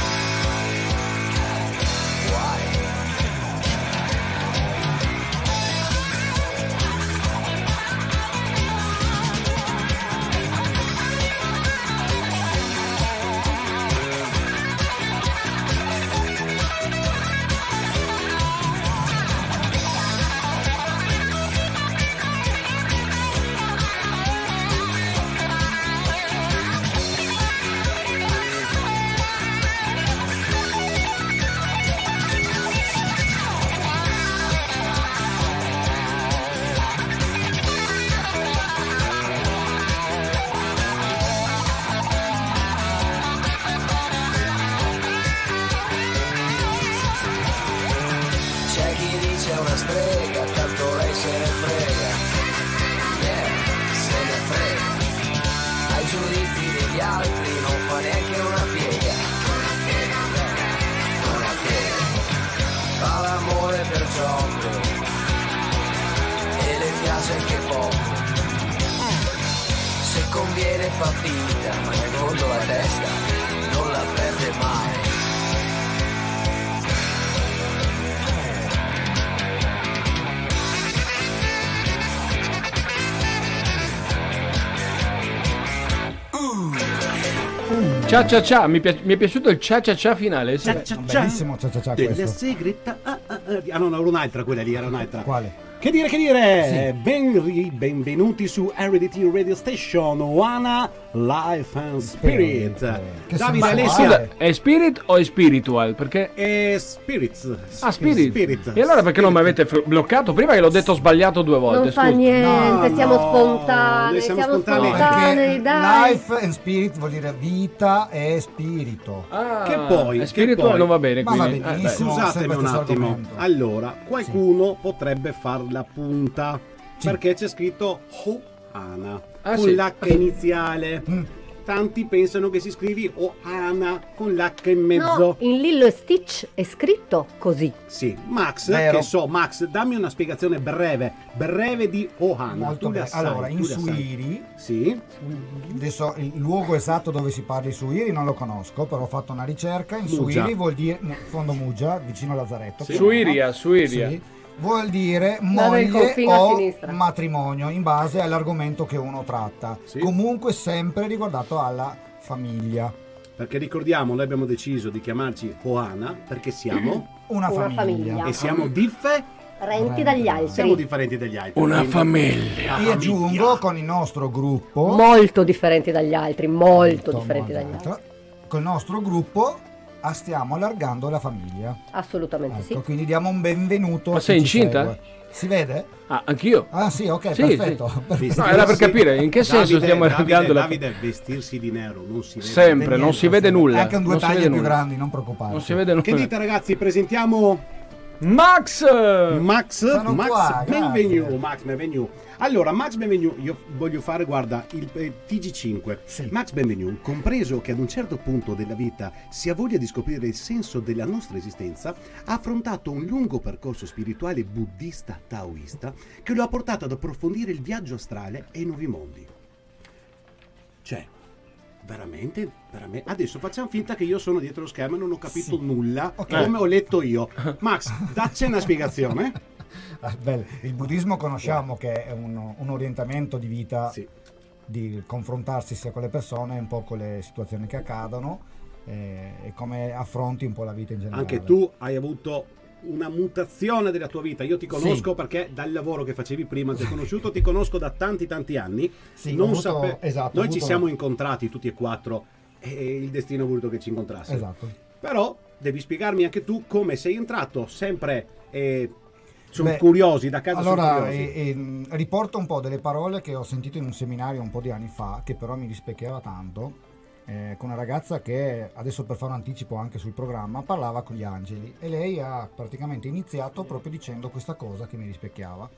S13: Cia cia cia, mi, pi- mi è piaciuto il cia cia cia finale. Sì.
S4: Cia cia cia.
S8: Bellissimo, cia cia cia
S4: Della
S8: questo.
S4: segreta. Ah, ah, ah, ah, no, no, era un'altra quella lì, era un'altra.
S8: Quale?
S4: Che dire, che dire? Ben ri- benvenuti su RDT Radio Station, One Life and Spirit.
S14: Che
S4: Davide Alessia.
S2: È spirit o è spiritual? Perché...
S4: È Spirits.
S2: Ah, spirit.
S4: Spirit.
S2: E allora perché non mi avete bloccato? Prima che l'ho detto sbagliato due volte.
S3: Non fa
S2: scusa.
S3: niente,
S4: No,
S3: siamo
S4: no,
S3: spontanei,
S4: siamo
S3: siamo
S4: spontanei.
S3: spontanei, dai.
S5: life and spirit vuol dire vita e spirito.
S2: Ah,
S4: Che poi,
S2: è
S4: che
S2: spiritual
S4: poi-
S2: non va bene.
S5: Ma va.
S2: Eh,
S5: benissimo.
S4: Scusatemi
S5: sempre
S4: un attimo.
S5: argomento.
S4: Allora, qualcuno potrebbe far la punta
S5: Sì.
S4: perché c'è scritto Hoana
S2: Ah,
S4: con
S2: sì.
S4: l'H iniziale.
S5: Mm.
S4: Tanti pensano che si scrivi Oana con l'H in mezzo.
S3: No, in Lillo e Stitch è scritto così.
S4: Sì, Max,
S5: Vero.
S4: che so, Max, dammi una spiegazione breve, breve di Ohana.
S5: Molto bene. Allora, in. Suiri,
S4: Sì,
S5: adesso il luogo esatto dove si parla di Suiri non lo conosco, però ho fatto una ricerca. In
S4: Muggia.
S5: Suiri vuol dire no, fondo Muggia, vicino a Lazaretto.
S4: Sì.
S2: Suiria, Suiria.
S5: Sì. Vuol dire moglie o matrimonio in base all'argomento che uno tratta.
S4: Sì.
S5: Comunque sempre riguardato alla famiglia.
S4: perché ricordiamo, noi abbiamo deciso di chiamarci Ohana perché siamo
S5: Una,
S3: Una
S5: famiglia.
S3: famiglia.
S4: e siamo diffe,
S3: Renti dagli
S4: siamo
S3: altri.
S4: differenti dagli altri.
S2: Una famiglia.
S5: E aggiungo con il nostro gruppo.
S3: Molto differenti dagli altri, molto
S5: Molto,
S3: differenti
S5: molto,
S3: dagli altri.
S5: Con il nostro gruppo ah, stiamo allargando la famiglia.
S3: Assolutamente
S5: Ecco,
S3: sì.
S5: quindi diamo un benvenuto
S2: Ma sei
S5: ci
S2: incinta?
S5: segue. Si vede?
S2: Ah, anch'io.
S5: Ah sì, ok,
S2: Sì,
S5: perfetto.
S2: sì. No, era per capire in che senso
S4: Davide,
S2: stiamo
S4: Davide,
S2: allargando la
S4: Davide, vestirsi di nero non si vede.
S2: Sempre, non
S5: Niente,
S2: si vede nulla.
S5: Anche con due
S2: non
S5: taglie più
S2: nulla.
S5: grandi, non preoccuparti.
S2: Non si vede nulla.
S4: Che dite ragazzi, presentiamo
S2: Max!
S4: Max,
S5: Sono
S4: Max
S5: qua,
S4: Benvenu,
S5: grazie.
S4: Max Benvenu. Allora, Max Benvenu, io voglio fare, guarda, il eh, TG5.
S5: Sì.
S4: Max Benvenu, compreso che ad un certo punto della vita si ha voglia di scoprire il senso della nostra esistenza, ha affrontato un lungo percorso spirituale buddista taoista che lo ha portato ad approfondire il viaggio astrale e i nuovi mondi. Cioè, veramente, veramente. Adesso facciamo finta che io sono dietro lo schermo e non ho capito
S5: Sì.
S4: nulla
S5: Ok.
S4: come ho letto io. Max, dacci una spiegazione.
S5: Ah. Il buddismo conosciamo che è un, un orientamento di vita
S4: Sì.
S5: di confrontarsi sia con le persone, un po' con le situazioni che accadono eh, e come affronti un po' la vita in generale.
S4: Anche tu hai avuto una mutazione della tua vita. Io ti conosco
S5: Sì.
S4: perché dal lavoro che facevi prima ti ho conosciuto, ti conosco da tanti tanti anni.
S5: Sì,
S4: Non
S5: avuto-
S4: sape-
S5: esatto,
S4: Noi ci siamo incontrati tutti e quattro e il destino ha voluto che ci incontrassimo.
S5: Esatto.
S4: Però devi spiegarmi anche tu come sei entrato sempre eh, sono
S5: Beh,
S4: curiosi da casa sono
S5: Allora, eh, eh, riporto un po' delle parole che ho sentito in un seminario un po' di anni fa, che però mi rispecchiava tanto, eh, con una ragazza che, adesso per fare un anticipo anche sul programma, parlava con gli angeli e lei ha praticamente iniziato proprio dicendo questa cosa che mi rispecchiava.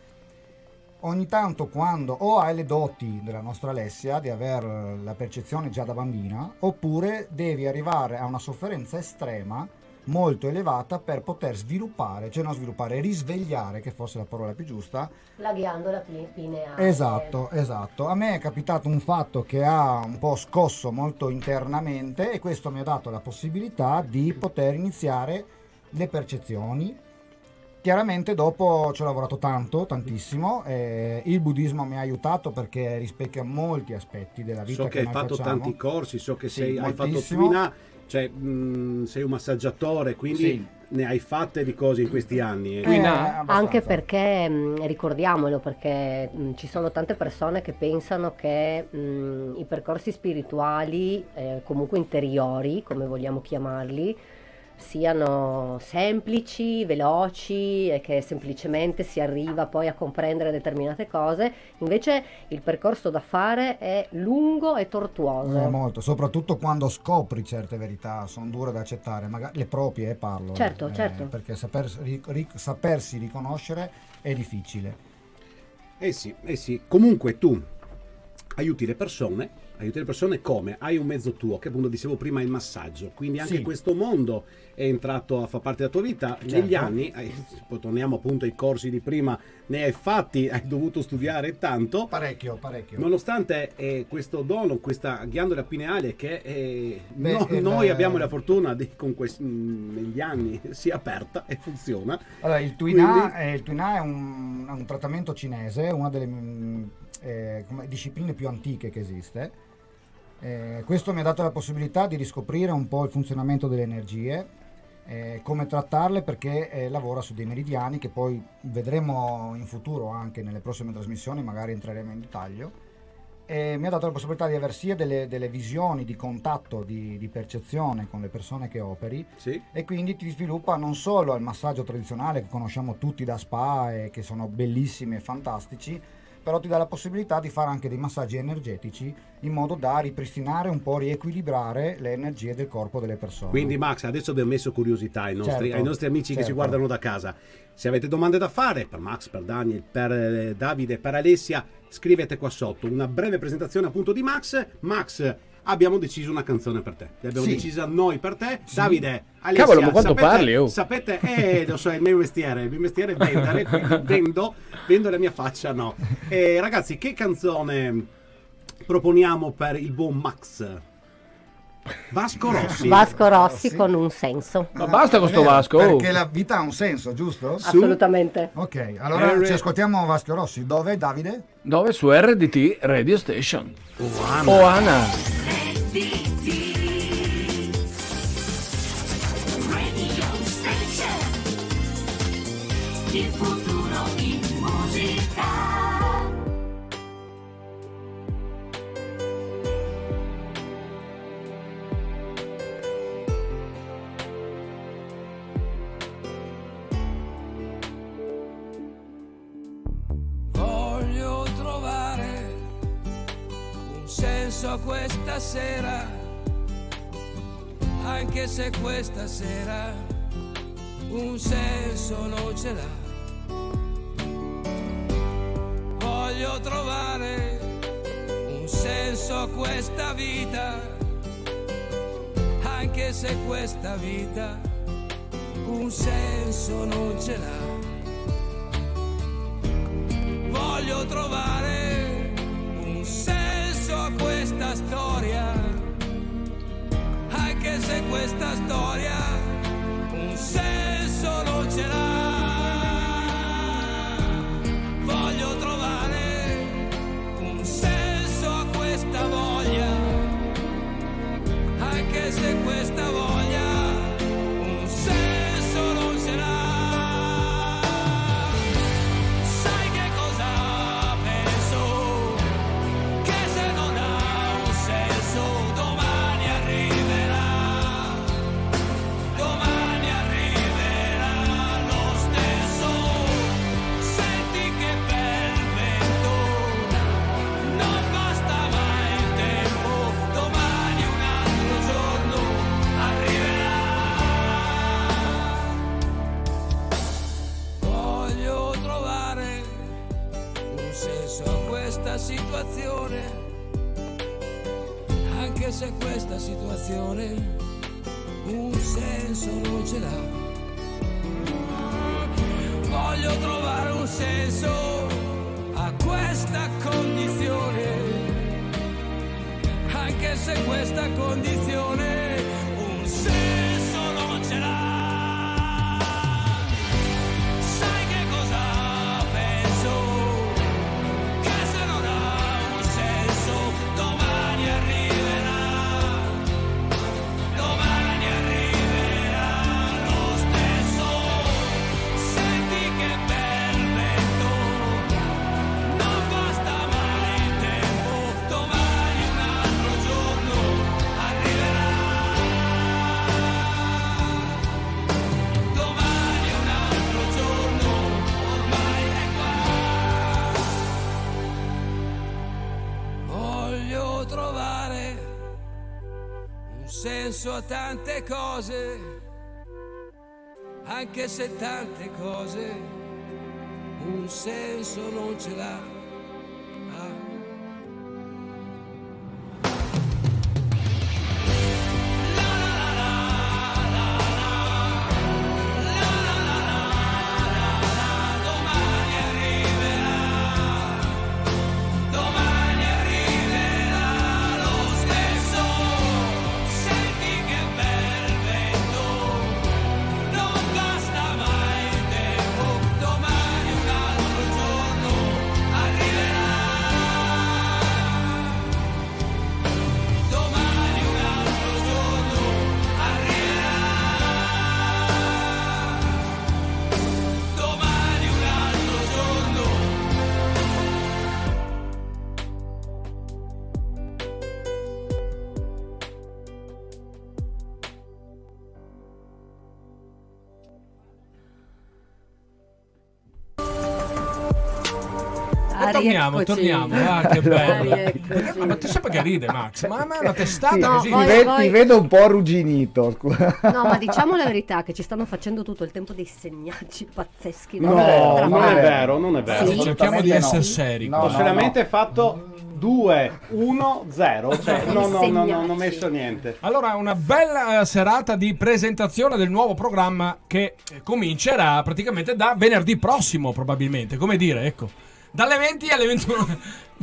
S5: Ogni tanto quando o hai le doti della nostra Alessia di aver la percezione già da bambina, oppure devi arrivare a una sofferenza estrema molto elevata per poter sviluppare, cioè non sviluppare, risvegliare, che forse è la parola più giusta.
S3: La ghiandola pi- pineale.
S5: Esatto, esatto. A me è capitato un fatto che ha un po' scosso molto internamente e questo mi ha dato la possibilità di poter iniziare le percezioni. Chiaramente dopo ci ho lavorato tanto, tantissimo, e il buddismo mi ha aiutato perché rispecchia molti aspetti della vita
S4: So che hai
S5: noi
S4: fatto
S5: facciamo.
S4: tanti corsi, so che
S5: Sì,
S4: sei, hai fatto. Twina, cioè mh, sei un massaggiatore, quindi
S2: Sì.
S4: ne hai fatte di cose in questi anni. eh.
S5: Eh.
S3: Anche perché, mh, ricordiamolo, perché mh, ci sono tante persone che pensano che mh, i percorsi spirituali, eh, comunque interiori, come vogliamo chiamarli, siano semplici, veloci e che semplicemente si arriva poi a comprendere determinate cose. Invece il percorso da fare è lungo e tortuoso.
S5: Eh, molto, soprattutto quando scopri certe verità, sono dure da accettare, magari le proprie eh, parlo.
S3: Certo,
S5: eh,
S3: certo.
S5: Perché saper- ri- ri- sapersi riconoscere è difficile.
S4: Eh sì, eh sì. Comunque tu aiuti le persone, aiuti le persone come? Hai un mezzo tuo, che appunto dicevo prima il massaggio, quindi anche
S5: Sì.
S4: questo mondo è entrato a far parte della tua vita. Negli
S5: Certo.
S4: anni, eh, poi torniamo appunto ai corsi di prima, ne hai fatti, hai dovuto studiare tanto.
S5: Parecchio, parecchio.
S4: Nonostante eh, questo dono, questa ghiandola pineale che eh,
S5: Beh,
S4: no-
S5: il-
S4: noi abbiamo la fortuna di con quest- mh, negli anni si è aperta e funziona.
S5: Allora, il Tuina,
S4: Quindi-
S5: è, il Tuina è, un, è un trattamento cinese, una delle mm, eh, discipline più antiche che esiste. Eh, questo mi ha dato la possibilità di riscoprire un po' il funzionamento delle energie eh, come trattarle perché eh, lavora su dei meridiani che poi vedremo in futuro anche nelle prossime trasmissioni, magari entreremo in dettaglio. E mi ha dato la possibilità di avere sia delle, delle visioni di contatto, di, di percezione con le persone che operi e quindi ti sviluppa non solo il massaggio tradizionale che conosciamo tutti da spa e che sono bellissimi e fantastici, però ti dà la possibilità di fare anche dei massaggi energetici in modo da ripristinare un po', riequilibrare le energie del corpo delle persone.
S4: Quindi Max, adesso abbiamo messo curiosità ai nostri,
S5: Certo,
S4: ai nostri amici che ci
S5: certo.
S4: guardano da casa. Se avete domande da fare per Max, per Daniel, per eh, Davide, per Alessia, scrivete qua sotto una breve presentazione appunto di Max. Max, abbiamo deciso una canzone per te. L'abbiamo
S2: Sì.
S4: decisa noi per te. Davide, Alessia,
S2: Cavolo, ma quanto
S4: sapete,
S2: parli, oh?
S4: Sapete, eh, lo so, è il mio mestiere. Il mio mestiere è vendere, quindi vendo, vendo la mia faccia, no. Eh, ragazzi, che canzone proponiamo per il buon Max? Vasco Rossi.
S3: Vasco Rossi con un senso.
S2: Ma basta con sto
S5: È vero,
S2: Vasco.
S5: Perché la vita ha un senso, giusto?
S3: Assolutamente.
S5: Ok, allora
S2: Eh,
S5: ci ascoltiamo Vasco Rossi. Dove Davide?
S2: Dove? Su RDT Radio Station. Oana.
S15: Il futuro in
S7: senso a questa sera, anche se questa sera un senso non ce l'ha. Voglio trovare un senso a questa vita, anche se questa vita un senso non ce l'ha. Voglio trovare questa storia, anche se questa storia un senso non ce l'ha. Voglio trovare anche se questa situazione un senso non ce l'ha. Voglio trovare un senso a questa condizione, anche se questa condizione un senso senso a tante cose, anche se tante cose un senso non ce l'ha.
S2: Torniamo, torniamo. Ah, che bello.
S3: Rieccoci.
S2: Ma, tu sai perché ride, Max? Ma a me è una testata
S5: Sì,
S2: così.
S5: ti,
S3: voi-
S5: ve-
S3: voi-
S5: ti vedo un po' arrugginito.
S3: No, ma diciamo la verità che ci stanno facendo tutto il tempo dei segnacci pazzeschi.
S4: No,
S3: Tra
S4: non è vero, non è vero.
S3: Sì.
S2: Cerchiamo di
S5: no.
S2: essere seri.
S5: No,
S4: Ho
S5: no,
S4: solamente fatto 2, 1, 0. Cioè, no, no, no, no, non ho
S3: Segnacci.
S4: messo niente.
S2: Allora, una bella eh, serata di presentazione del nuovo programma che eh, comincerà praticamente da venerdì prossimo, probabilmente. Come dire, ecco. Dalle 20 alle 21.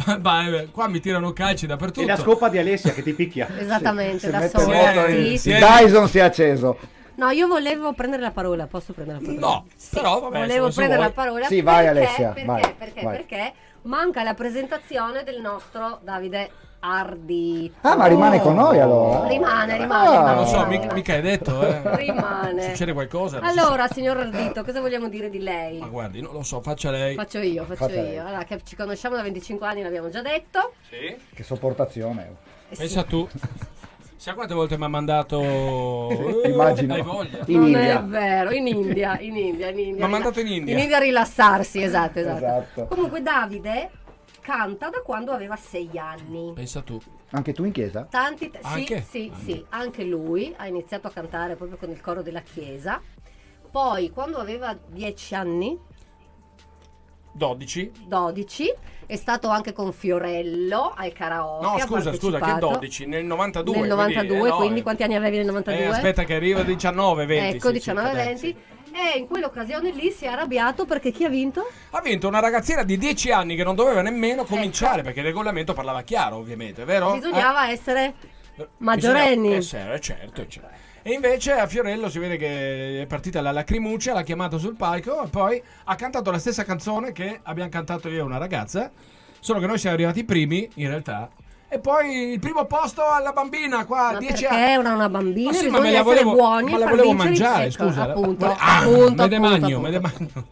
S2: Ma- ma, eh, qua mi tirano calci
S4: E la
S2: dappertutto.
S4: scopa di Alessia che ti picchia.
S3: Esattamente,
S5: Se
S3: da
S5: moto,
S3: Sì,
S5: il
S3: sì.
S2: sì.
S5: Dyson si è acceso.
S3: No, io volevo prendere la parola, posso prendere la parola?
S2: No, però vabbè,
S3: Volevo prendere la parola.
S5: Sì, vai,
S3: perché,
S5: Alessia,
S3: Perché,
S5: vai,
S3: perché,
S5: vai.
S3: perché manca la presentazione del nostro Davide Ardi.
S5: Ah, ma rimane con noi allora?
S3: Rimane, rimane.
S5: Ah.
S3: rimane,
S2: Non lo so,
S3: rimane,
S2: mica, hai detto, eh.
S3: Rimane.
S2: Succede qualcosa?
S3: Allora, signor Ardito, cosa vogliamo dire di lei?
S2: Ma guardi, non lo so, faccia lei.
S3: Faccio io, faccio
S5: lei.
S3: io. Allora, che ci conosciamo da 25 anni, l'abbiamo già detto.
S2: Sì.
S5: Che sopportazione.
S3: Eh
S2: Pensa tu. Sai quante volte mi ha mandato.
S5: Immagino.
S2: Hai voglia.
S4: In
S3: non
S4: India.
S3: è vero, in India, in India, in India.
S2: Mi ha mandato in India.
S3: In India a rilassarsi, esatto, esatto.
S5: Esatto.
S3: Comunque Davide canta da quando aveva 6 anni.
S2: Pensa tu.
S5: Anche tu in chiesa?
S3: Tanti te- sì,
S2: Anche?
S3: sì, sì, anche lui ha iniziato a cantare proprio con il coro della chiesa. Poi, quando aveva 10 anni,
S2: 12.
S3: 12, è stato anche con Fiorello al karaoke.
S2: No, scusa, scusa, che
S3: partecipato
S2: 12? Nel 92.
S3: Nel 92,
S2: quindi, eh, no,
S3: quindi
S2: eh.
S3: quanti anni avevi nel 92?
S2: Eh, aspetta che arriva 19, 20.
S3: ecco,
S2: sì,
S3: 19
S2: sì,
S3: 20. E in quell'occasione lì si è arrabbiato perché chi ha vinto?
S2: Ha vinto una ragazzina di 10 anni che non doveva nemmeno cominciare perché il regolamento parlava chiaro, ovviamente, vero?
S3: Bisognava essere
S2: Eh,
S3: maggiorenni.
S2: bisogna- eh, certo, certo. E invece a Fiorello si vede che è partita la lacrimuccia, l'ha chiamato sul palco e poi ha cantato la stessa canzone che abbiamo cantato io e una ragazza. Solo che noi siamo arrivati primi, in realtà. E poi il primo posto alla bambina qua,
S3: Ma
S2: 10
S3: perché
S2: anni.
S3: era una bambina,
S2: Ma sì, ma me la volevo,
S3: buoni
S2: ma la volevo mangiare,
S3: ecco,
S2: scusa.
S3: appunto,
S2: ah,
S3: appunto,
S2: me ne magno, me ne magno.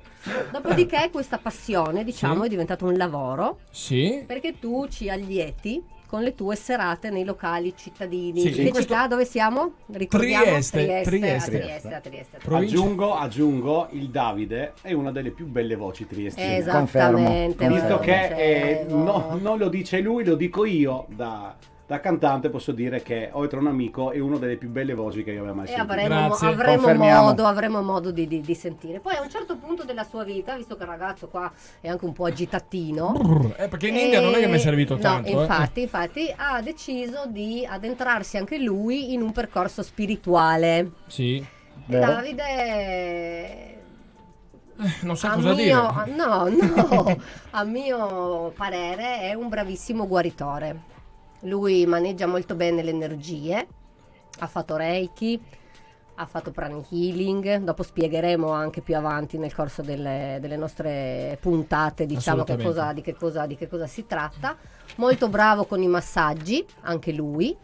S3: Dopodiché questa passione, diciamo,
S2: Sì.
S3: è diventato un lavoro
S2: Sì.
S3: perché tu ci allieti con le tue serate nei locali cittadini.
S2: Sì,
S3: che città dove siamo? Ricordiamo?
S2: Trieste,
S3: Trieste,
S2: Trieste.
S3: a Trieste, a Trieste.
S2: Provincia-
S4: Aggiungo, aggiungo, il Davide è una delle più belle voci triestine.
S3: Esattamente.
S4: Visto
S3: lo
S4: che eh, no- non lo dice lui, lo dico io da, da cantante posso dire che oltre a un amico è una delle più belle voci che io abbia mai
S3: E
S4: sentito.
S3: avremo,
S2: Grazie.
S3: avremo
S5: Confermiamo.
S3: modo, avremo modo di, di- di sentire. Poi a un certo punto della sua vita, visto che il ragazzo qua è anche un po' agitatino,
S2: Eh, perché in India non è che mi è servito
S3: no,
S2: tanto. eh.
S3: infatti, infatti ha deciso di addentrarsi anche lui in un percorso spirituale.
S2: Sì.
S3: E
S5: Vero?
S3: Davide
S2: Non so
S3: a
S2: cosa
S3: mio,
S2: dire.
S3: No, no, a mio parere è un bravissimo guaritore. Lui maneggia molto bene le energie, ha fatto Reiki, ha fatto pranic healing, dopo spiegheremo anche più avanti nel corso delle, delle nostre puntate diciamo che cosa, di, che cosa, di che cosa si tratta. Molto bravo con i massaggi, anche lui.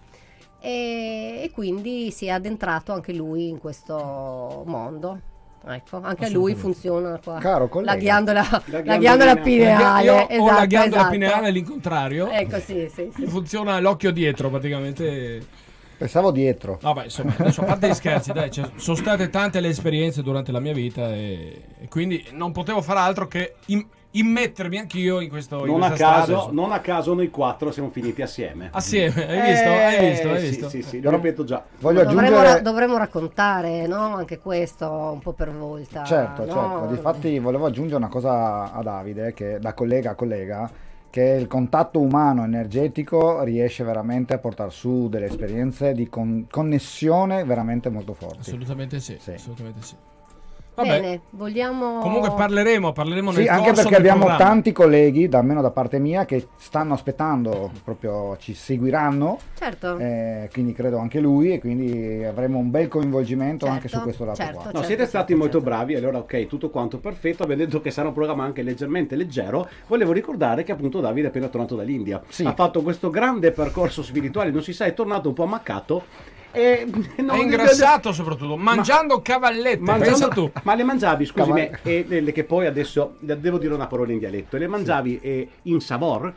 S3: E, e quindi si è addentrato anche lui in questo mondo. Ecco, anche a lui funziona qua.
S5: Caro collega.
S3: la ghiandola,
S4: La
S3: la
S4: ghiandola
S3: ghiandola
S4: pineale.
S3: pineale.
S2: Io ho
S3: esatto,
S2: la ghiandola
S3: esatto.
S2: pineale all'incontrario.
S3: Ecco, sì, sì, sì.
S2: Funziona l'occhio dietro praticamente.
S5: Pensavo dietro.
S2: Vabbè, insomma, adesso a parte gli scherzi, dai, cioè, sono state tante le esperienze durante la mia vita e, e quindi non potevo fare altro che im- immettermi anch'io in questo in
S4: Non a, caso, non a caso noi quattro siamo finiti assieme.
S2: Assieme, hai visto? Hai visto? Hai
S4: Eh,
S2: visto?
S4: Sì, sì, sì, lo ripeto già.
S5: Voglio
S3: Dovremmo,
S5: aggiungere...
S3: ra- dovremmo raccontare no? anche questo un po' per volta.
S5: Certo,
S3: no?
S5: certo. Difatti volevo aggiungere una cosa a Davide, che da collega a collega, che il contatto umano energetico riesce veramente a portare su delle esperienze di con- connessione veramente molto forti.
S2: Assolutamente sì,
S5: Sì.
S2: assolutamente sì. Vabbè,
S3: Bene, vogliamo...
S2: comunque parleremo, parleremo nel
S5: Sì, anche
S2: corso
S5: perché
S2: del
S5: abbiamo
S2: programma.
S5: tanti colleghi, da almeno da parte mia, che stanno aspettando, proprio ci seguiranno,
S3: Certo.
S5: eh, quindi credo anche lui, e quindi avremo un bel coinvolgimento anche su
S3: Certo,
S5: questo lato
S3: certo.
S5: qua.
S4: No,
S3: certo,
S4: siete stati
S3: certo,
S4: molto
S3: certo.
S4: bravi, allora ok, tutto quanto perfetto, abbiamo detto che sarà un programma anche leggermente leggero, volevo ricordare che appunto Davide è appena tornato dall'India,
S5: Sì.
S4: ha fatto questo grande percorso spirituale, non si sa, è tornato un po' ammaccato e...
S2: È ingrassato soprattutto, mangiando cavallette,
S4: Mangiando-
S2: pensa tu.
S4: Ma le mangiavi, scusami,
S5: Caval-
S4: e, e- le- che poi adesso devo dire una parola in dialetto, le mangiavi eh, in savor?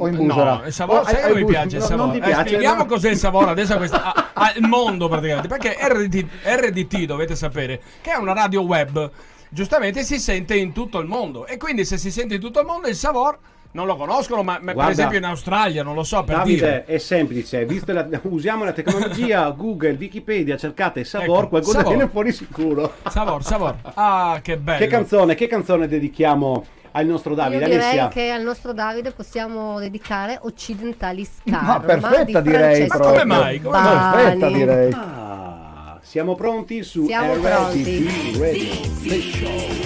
S5: O in busera.
S2: No, il Savora,
S4: Oh,
S2: sai che non mi piace il
S4: no,
S2: Savora?
S4: non ti
S2: Eh,
S4: piace,
S2: spieghiamo
S4: no?
S2: cos'è il Savora adesso questa- a- al mondo praticamente, perché RDT, RDT dovete sapere che è una radio web giustamente si sente in tutto il mondo. E quindi se si sente in tutto il mondo il Savor non lo conoscono, ma, ma per esempio in Australia, non lo so, per
S4: Davide,
S2: dire.
S4: è semplice, visto la- usiamo la tecnologia, Google, Wikipedia, cercate Savor,
S2: Ecco,
S4: qualcosa
S2: Savor.
S4: viene fuori sicuro.
S2: Savor, Savor. Ah, che bello.
S4: Che canzone, che canzone dedichiamo al nostro Davide?
S3: Io direi
S4: Alessia?
S3: che al nostro Davide possiamo dedicare Occidentali Scarma
S5: Ma perfetta
S3: di
S5: direi
S3: Francesco.
S2: Ma come mai? Come.
S5: Perfetta direi.
S4: Ah, siamo pronti su
S3: Siamo
S4: RTV
S3: pronti.
S4: Radio Station.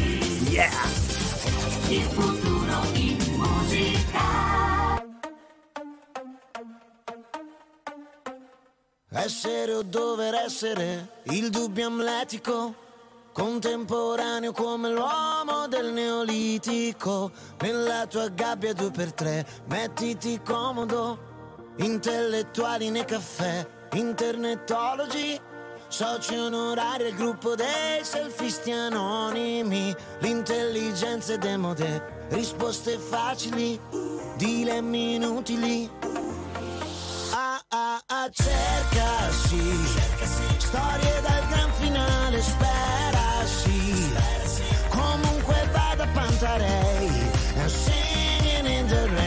S9: Il
S16: Essere o dover essere, il dubbio amletico, contemporaneo come l'uomo del neolitico. Nella tua gabbia due per tre, mettiti comodo, intellettuali nei caffè, internetologi. Soci onorari al gruppo dei selfisti anonimi, l'intelligenza è demode, risposte facili, dilemmi inutili. Ah ah cercasi Storie dal gran finale sperasi Comunque vada Pantarei. And singing in the rain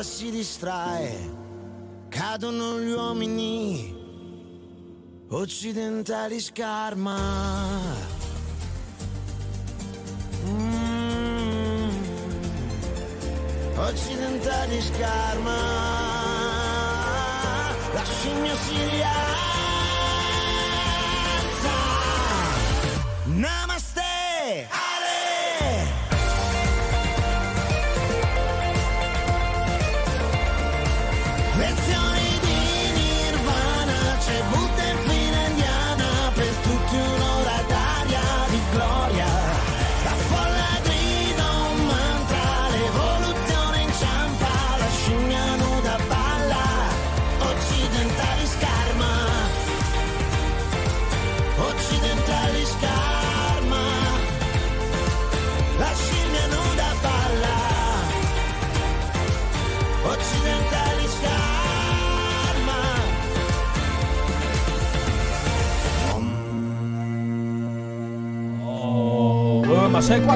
S16: vita si distrae. Cadono gli uomini Occidentali scarma. Mm. Occidentali scarma. La scimmia si rialza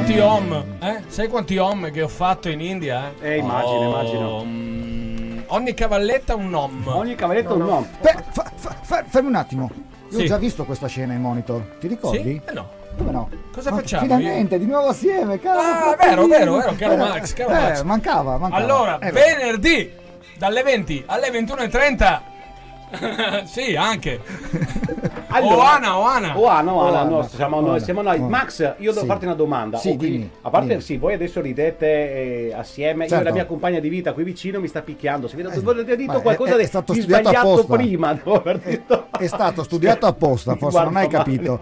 S2: quanti om? Eh? Sai quanti om che ho fatto in India? Eh,
S4: Eh, immagino, immagino.
S2: mm, ogni cavalletta un om.
S4: Ogni cavalletto un nome.
S5: Fe- fa- fa- fa- fermi un attimo. Io
S2: Sì.
S5: ho già visto questa scena in monitor. Ti ricordi?
S2: Sì? Eh no.
S5: Come no?
S2: Cosa
S5: Ma
S2: facciamo?
S5: Finalmente, di nuovo assieme, caro
S2: Ah,
S5: fratellino.
S2: vero, vero, vero, caro Max, caro
S5: eh,
S2: Max.
S5: Mancava, mancava.
S2: Allora,
S5: Eh,
S2: venerdì dalle 20 alle 21.30. sì, anche. Oana, Oana.
S4: Oana, Oana,
S5: Oana.
S4: no, siamo noi. Siamo noi.
S5: Oana.
S4: Max, io devo
S5: Sì.
S4: farti una domanda.
S5: Sì,
S4: quindi,
S5: dimmi,
S4: a parte
S5: dimmi.
S4: sì, voi adesso ridete eh, assieme. Io e
S5: Certo.
S4: la mia compagna di vita qui vicino mi sta picchiando. Se vi
S5: Eh,
S4: avete detto qualcosa
S5: è- è stato
S4: di
S5: studiato
S4: sbagliato
S5: apposta.
S4: prima, detto.
S5: È stato studiato apposta, forse non hai capito.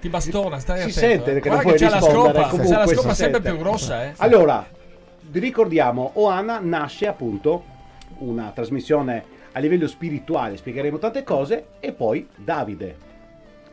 S2: Ti bastona, stai
S4: Si
S2: attento.
S4: sente
S2: eh.
S4: che non
S2: Guarda
S4: puoi
S2: c'è la scopa,
S4: comunque
S2: c'è la
S4: si
S2: scopa sempre più grossa, eh.
S4: Allora, ricordiamo, Oana nasce appunto una trasmissione a livello spirituale, spiegheremo tante cose, e poi Davide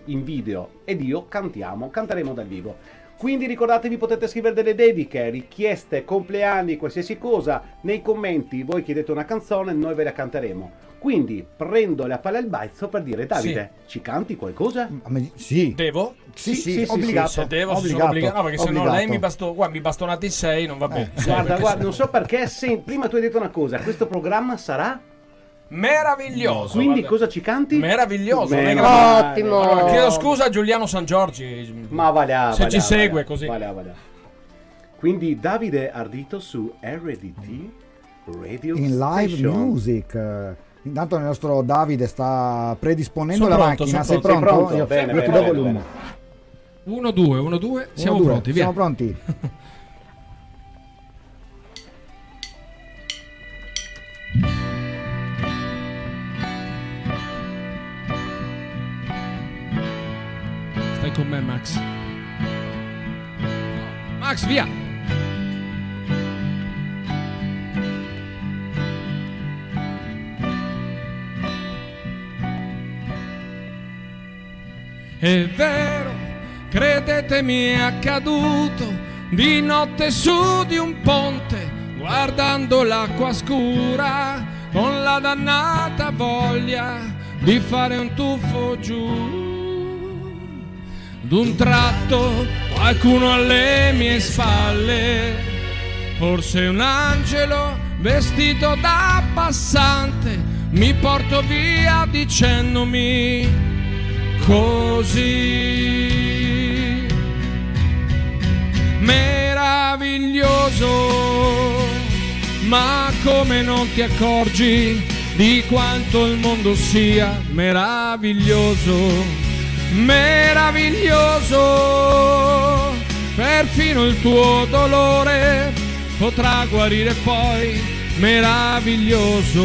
S4: in video ed io cantiamo, canteremo dal vivo. Quindi ricordatevi potete scrivere delle dediche, richieste, compleanni, qualsiasi cosa nei commenti, voi chiedete una canzone, noi ve la canteremo. Quindi prendo la palla al balzo per dire Davide, ci canti qualcosa?
S5: Sì.
S17: Devo?
S5: Sì, sì, obbligato.
S17: Se devo, se sono
S5: Obbligato,
S17: obbligato. No, perché se no
S5: obbligato.
S17: lei mi, basto, guarda, mi bastonate in sei, non va bene. Sì,
S4: Guarda, guarda, non so perché, se- prima tu hai detto una cosa, questo programma sarà
S17: Meraviglioso.
S4: Quindi
S17: guarda.
S4: cosa ci canti?
S17: Meraviglioso.
S4: Male.
S3: Ottimo.
S17: Allora, chiedo scusa a Giuliano San Giorgi.
S4: Ma va là,
S17: Se
S4: va
S17: ci segue
S4: va là,
S17: così.
S4: va là, va là. Quindi Davide Ardito su RDT Radio
S5: in live
S4: Station.
S5: music. Intanto il nostro Davide sta predisponendo
S17: Sono
S5: la
S17: pronto,
S5: macchina. Sei
S17: pronto.
S5: pronto?
S4: Sei pronto?
S5: Io,
S4: Bene,
S5: io ti
S4: bene,
S5: do
S4: bene,
S5: volume.
S2: 1, 2, 1, 2, siamo
S5: Uno, due,
S2: pronti, via.
S5: Siamo pronti.
S2: con me, Max. Max, via! È vero, credetemi è accaduto di notte su di un ponte, guardando l'acqua scura, con la dannata voglia di fare un tuffo giù. D'un tratto qualcuno alle mie spalle, forse un angelo vestito da passante, mi porto via dicendomi così meraviglioso, ma come non ti accorgi di quanto il mondo sia meraviglioso? Meraviglioso, perfino il tuo dolore potrà guarire poi, meraviglioso.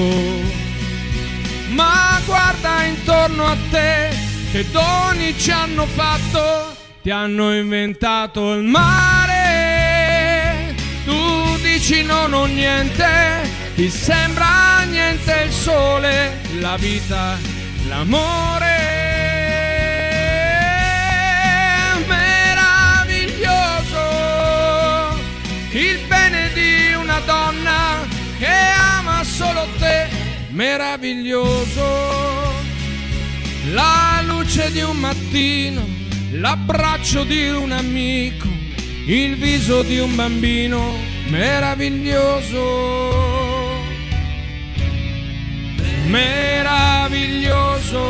S2: Ma guarda intorno a te, che doni ci hanno fatto, ti hanno inventato il mare. Tu dici non ho niente, ti sembra niente il sole, la vita, l'amore. Meraviglioso. La luce di un mattino, l'abbraccio di un amico, il viso di un bambino, meraviglioso. Meraviglioso.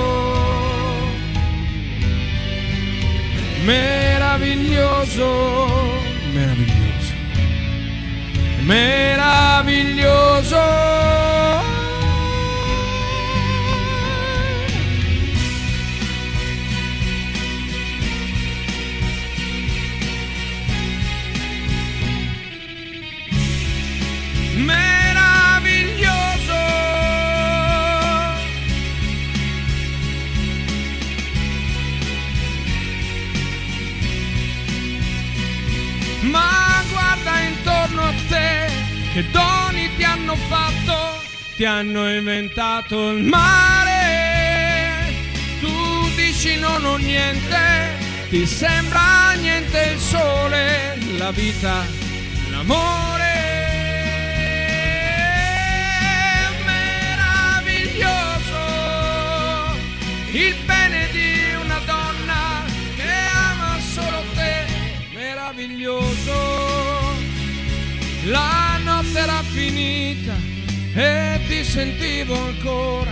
S2: Meraviglioso. Meraviglioso. Meraviglioso. Che doni ti hanno fatto, ti hanno inventato il mare. Tu dici non ho niente, ti sembra niente il sole, la vita, l'amore. Meraviglioso, il bene di una donna che ama solo te, meraviglioso. La finita e ti sentivo ancora,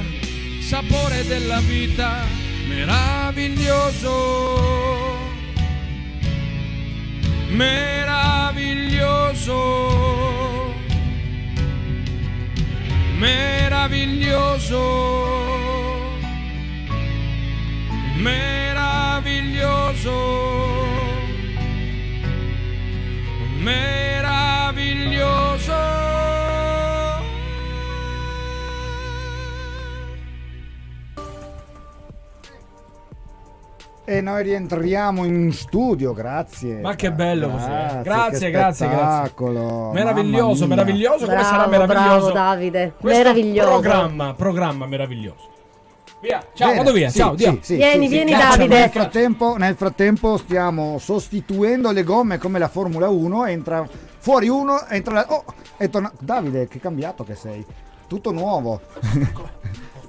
S2: sapore della vita, meraviglioso. Meraviglioso. Meraviglioso. Meraviglioso. Meraviglioso.
S5: E noi rientriamo in studio, grazie.
S18: Ma che bello così.
S5: Grazie,
S18: Grazie,
S5: che
S18: grazie, grazie.
S5: spettacolo.
S18: Meraviglioso, meraviglioso. Come sarà
S3: Bravo,
S18: meraviglioso?
S3: bravo Davide,
S18: Questo
S3: meraviglioso.
S18: Programma, programma meraviglioso. Via, ciao,
S5: Bene,
S18: vado via.
S5: sì,
S18: ciao,
S5: sì, sì,
S3: Vieni, vieni, Davide.
S5: Nel frattempo, nel frattempo stiamo sostituendo le gomme come la Formula 1. Entra fuori uno, entra la. Oh, è torna- Davide, che cambiato che sei. Tutto nuovo.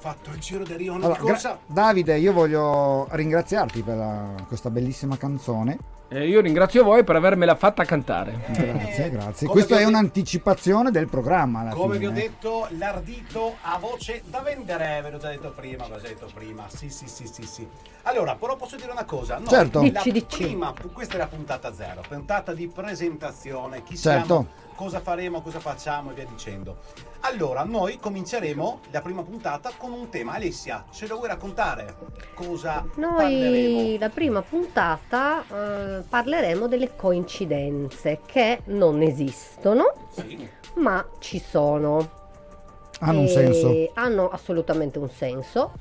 S4: Fatto il giro del Rio
S5: Allora, gra- Davide, io voglio ringraziarti per la- questa bellissima canzone.
S2: Eh, io ringrazio voi per avermela fatta cantare.
S5: Grazie, grazie.
S4: come
S5: Questa
S4: vi
S5: è un'anticipazione del programma. Alla
S4: Come vi
S5: fine.
S4: ho detto, l'ardito ha voce da vendere, ve l'ho già detto prima, ve l'ho già detto prima. Sì, sì, sì, sì, sì. Allora, però posso dire una cosa? Noi,
S5: Certo.
S4: la
S5: Dici, dici.
S4: prima, questa è la puntata zero, puntata di presentazione, chi
S5: Certo.
S4: siamo, cosa faremo, cosa facciamo e via dicendo. Allora, noi cominceremo la prima puntata con un tema. Alessia, ce lo vuoi raccontare? Cosa parleremo?
S3: Noi la prima puntata eh, parleremo delle coincidenze che non esistono, ma ci sono.
S5: Hanno un senso.
S3: Hanno assolutamente un senso.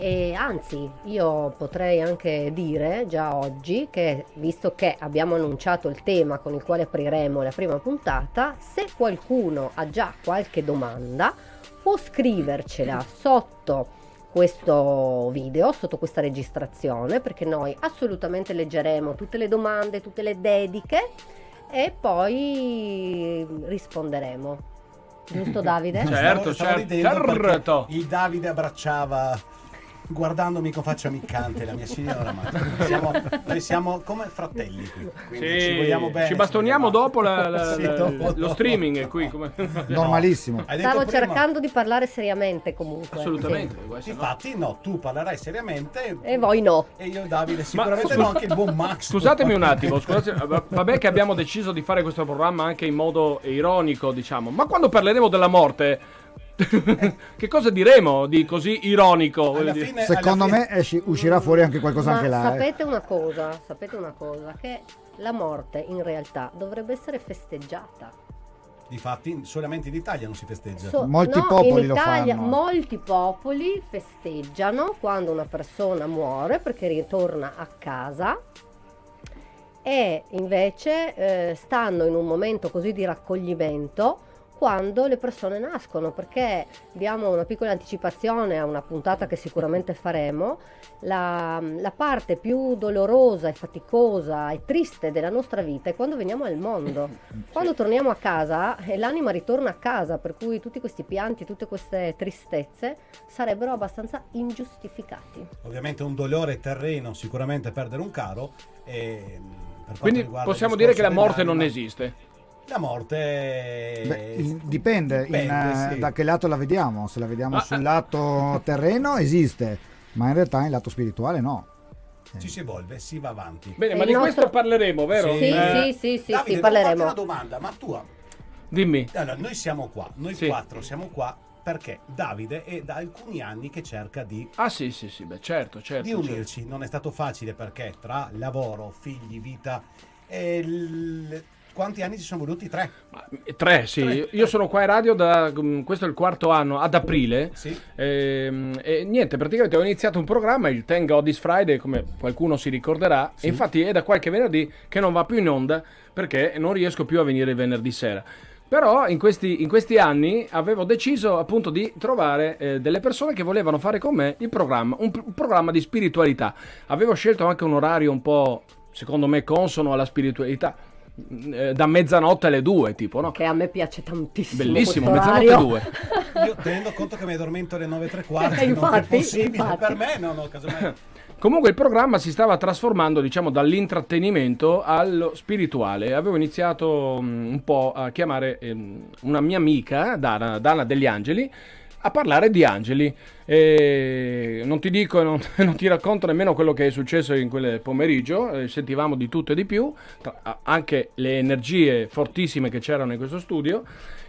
S3: E anzi, io potrei anche dire già oggi che, visto che abbiamo annunciato il tema con il quale apriremo la prima puntata, se qualcuno ha già qualche domanda, può scrivercela sotto questo video, sotto questa registrazione, perché noi assolutamente leggeremo tutte le domande, tutte le dediche e poi risponderemo. Giusto Davide?
S18: Certo,
S4: Stavo- stavo
S18: certo, certo.
S4: Il Davide abbracciava guardandomi con faccia ammiccante la mia signora, ma siamo, noi siamo come fratelli qui. Quindi
S2: Sì,
S4: ci vogliamo bene.
S2: ci bastoniamo dopo la- la-
S4: Sì, dopo-
S2: lo
S4: dopo.
S2: streaming qui. Come...
S5: Normalissimo.
S3: Stavo
S4: prima-
S3: cercando di parlare seriamente comunque.
S2: Assolutamente.
S3: sì.
S4: Infatti, no, tu parlerai seriamente
S3: E voi no.
S4: e io e Davide sicuramente
S2: scu-
S4: no, anche il buon Max.
S2: Scusatemi un attimo, scusate, va- vabbè che abbiamo deciso di fare questo programma anche in modo ironico, diciamo, ma quando parleremo della morte, che cosa diremo di così ironico? dire?
S5: Secondo me esci- uscirà fuori anche qualcosa
S3: Ma
S5: anche là. eh.
S3: sapete una cosa, sapete una cosa, che la morte in realtà dovrebbe essere festeggiata.
S4: Difatti, solamente in Italia non si festeggia.
S3: So-
S5: Molti
S3: no,
S5: popoli
S3: in
S5: lo
S3: Italia
S5: fanno.
S3: molti popoli festeggiano quando una persona muore perché ritorna a casa e invece eh, stanno in un momento così di raccoglimento quando le persone nascono perché diamo una piccola anticipazione a una puntata che sicuramente faremo la, la parte più dolorosa e faticosa e triste della nostra vita è quando veniamo al mondo quando torniamo a casa e l'anima ritorna a casa per cui tutti questi pianti tutte queste tristezze sarebbero abbastanza ingiustificati
S4: Ovviamente un dolore terreno, sicuramente perdere un caro. E, per quanto
S2: Quindi possiamo dire che la morte non esiste.
S4: La morte
S5: Beh, il- dipende, in,
S4: Dipende,
S5: eh,
S4: sì.
S5: da che lato la vediamo. Se la vediamo
S2: Ah,
S5: sul lato terreno esiste, ma in realtà in lato spirituale no.
S4: ci si evolve, si va avanti.
S2: Bene,
S3: E
S2: ma
S3: il
S2: di
S3: nostro-
S2: questo parleremo, vero?
S3: sì
S2: Eh,
S3: sì sì sì,
S4: Davide,
S3: sì parleremo
S4: una domanda, ma tu
S2: Dimmi.
S4: allora, noi siamo qua, noi
S2: Sì.
S4: quattro siamo qua perché Davide è da alcuni anni che cerca di,
S2: Ah sì, sì, sì, beh, certo, certo.
S4: di
S2: certo.
S4: unirci. Non è stato facile perché tra lavoro, figli, vita e il- quanti anni ci sono voluti? Tre.
S2: Tre, sì.
S4: Tre.
S2: Io sono qua in radio da mm, questo è il quarto anno, ad aprile.
S4: Sì.
S2: Ehm, E, niente, praticamente ho iniziato un programma, il Thank God is Friday, come qualcuno si ricorderà. E infatti è da qualche venerdì che non va più in onda perché non riesco più a venire il venerdì sera. Però in questi, in questi anni avevo deciso appunto di trovare eh, delle persone che volevano fare con me il programma, un, un programma di spiritualità. Avevo scelto anche un orario un po', secondo me, consono alla spiritualità, eh, da mezzanotte alle due, tipo, no?
S3: che a me piace tantissimo
S2: Bellissimo, mezzanotte
S3: orario.
S2: due.
S4: Io tenendo conto che mi addormento alle 9 e tre quarti, non è
S3: Infatti,
S4: possibile
S3: infatti.
S4: per me, no, no, casomai.
S2: Comunque il programma si stava trasformando, diciamo, dall'intrattenimento allo spirituale. Avevo iniziato mm, un po' a chiamare ehm, una mia amica, Dana, Dana degli Angeli, a parlare di angeli. E non ti dico, non, non ti racconto nemmeno quello che è successo in quel pomeriggio, eh, sentivamo di tutto e di più, anche le energie fortissime che c'erano in questo studio.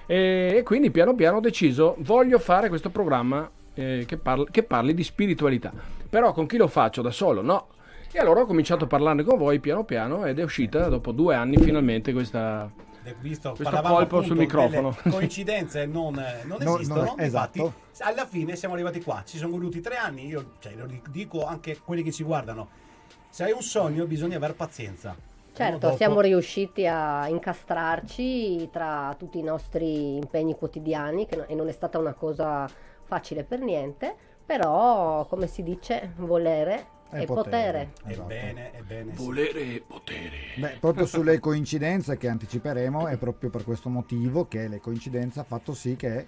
S2: E, quindi piano piano ho deciso, voglio fare questo programma eh, che, parli, che parli di spiritualità. Però con chi lo faccio? Da solo? No. E allora ho cominciato a parlarne con voi piano piano ed è uscita dopo due anni finalmente questa,
S4: e visto,
S2: Questo
S4: parlavamo
S2: colpo sul microfono.
S4: coincidenze non, non
S5: No,
S4: esistono,
S5: no,
S4: infatti
S5: esatto.
S4: alla fine siamo arrivati qua, ci sono voluti tre anni, io cioè, lo dico anche a quelli che ci guardano, se hai un sogno bisogna avere pazienza.
S3: Certo,
S4: Dopo-
S3: siamo riusciti a incastrarci tra tutti i nostri impegni quotidiani che no- e non è stata una cosa facile per niente, però come si dice, volere
S19: È
S3: e
S19: potere.
S3: potere.
S19: Esatto.
S4: Ebbene, ebbene. sì.
S2: Volere e potere.
S5: Beh, proprio sulle coincidenze che anticiperemo è proprio per questo motivo che le coincidenze ha fatto sì che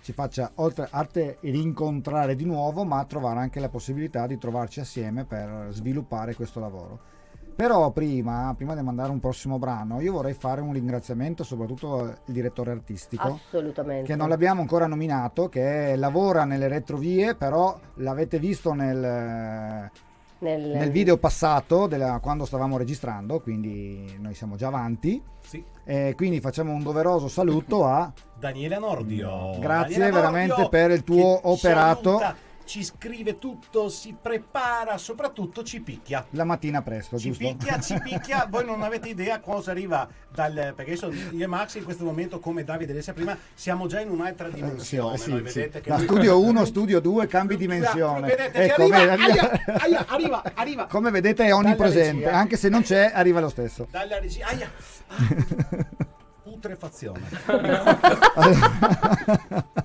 S5: ci faccia oltre arte rincontrare di nuovo, ma trovare anche la possibilità di trovarci assieme per sviluppare questo lavoro. Però prima, prima di mandare un prossimo brano, io vorrei fare un ringraziamento soprattutto al direttore artistico
S3: Assolutamente.
S5: che non l'abbiamo ancora nominato, che lavora nelle retrovie, però l'avete visto nel,
S3: nel,
S5: nel video passato della- quando stavamo registrando, quindi noi siamo già avanti.
S4: Sì.
S5: E quindi facciamo un doveroso saluto a
S4: Daniele Nordio.
S5: Grazie
S4: Daniele
S5: veramente
S4: Nordio,
S5: per il tuo operato.
S4: aiuta, ci scrive tutto, si prepara, soprattutto ci picchia.
S5: la mattina presto,
S4: Ci
S5: giusto?
S4: picchia, ci picchia, voi non avete idea cosa arriva dal... perché adesso io e Max in questo momento, come Davide diceva prima, siamo già in un'altra
S5: Eh,
S4: dimensione.
S5: eh, sì,
S4: noi
S5: sì.
S4: vedete
S5: Da
S4: lui-
S5: studio 1, studio 2, cambi dimensione.
S4: Vedete che
S5: Ecco,
S4: arriva,
S5: vedi-
S4: aia, aia, arriva, arriva.
S5: Come vedete è onnipresente,
S4: regia.
S5: anche se non c'è arriva lo stesso.
S4: Dalla regia, aia. Ah. Putrefazione.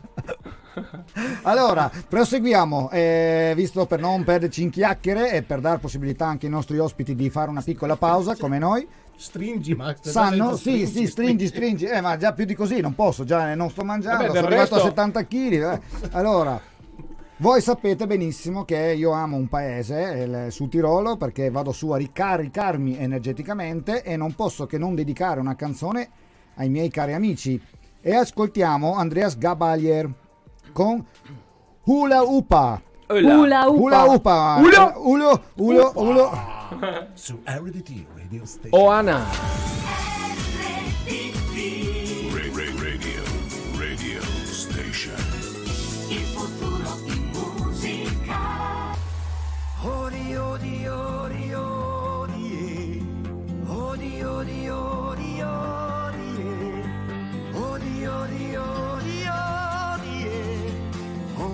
S5: Allora, proseguiamo, eh, visto per non perderci in chiacchiere e per dare possibilità anche ai nostri ospiti di fare una piccola pausa come noi.
S4: Stringi, Max.
S5: Sanno? Sì, sì, stringi, stringi. Eh, ma già più di così non posso, già non sto mangiando,
S2: Vabbè,
S5: sono
S2: del
S5: arrivato a
S2: resto-
S5: 70 kg. Allora, voi sapete benissimo che io amo un paese, il Sud Tirolo, perché vado su a ricaricarmi energeticamente e non posso che non dedicare una canzone ai miei cari amici. E ascoltiamo Andreas Gabalier con Hula Upa.
S3: Hula Upa.
S5: Hula Upa.
S2: Hula-
S5: Ulo, ulo, ulo.
S4: Su RDT Radio Station.
S10: Radio, radio station.
S20: Il futuro in musica.
S8: Odi,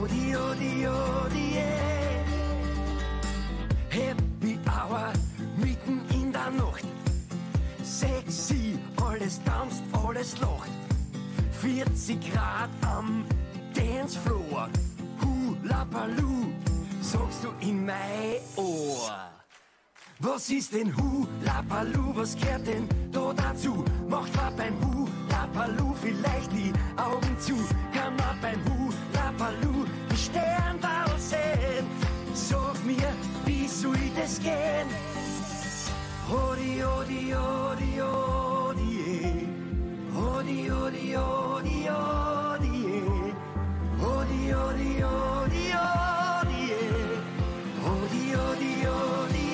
S8: odi, odi, odi, odi, Happy Hour mitten in der Nacht. Sexy, alles tanzt, alles lacht. 40 Grad am Dancefloor. Hula Baloo, sagst du in mein Ohr. Was ist denn Hula Baloo, was gehört denn da dazu? Macht man beim Hula Baloo vielleicht die Augen zu? Kann das gehen? Odi, odi, odi, odi, eh. odi, odi, odi, odi, eh. odi, odi, odi, odi, eh. odi, odi, odi.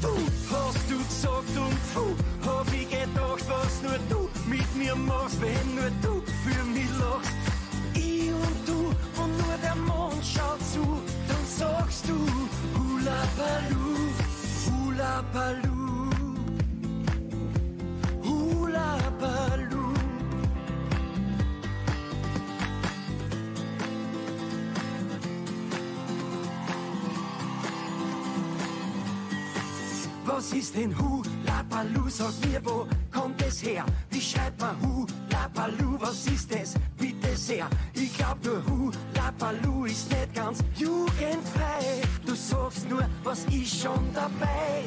S8: Du hast du gesagt und puh, hab ich gedacht, was nur du mit mir machst, wenn nur du für mich lachst. Und du und nur der Mond schaut zu, dann sagst du Hula Baloo, Hula Baloo, Hula Baloo. Was ist denn Hula Baloo? Sag mir, wo kommt es her? Wie schreibt man Hula Baloo? Was ist es? Bitte sehr. Ich glaub nur Hula Baloo ist nicht ganz jugendfrei. Du sagst nur, was ist schon dabei?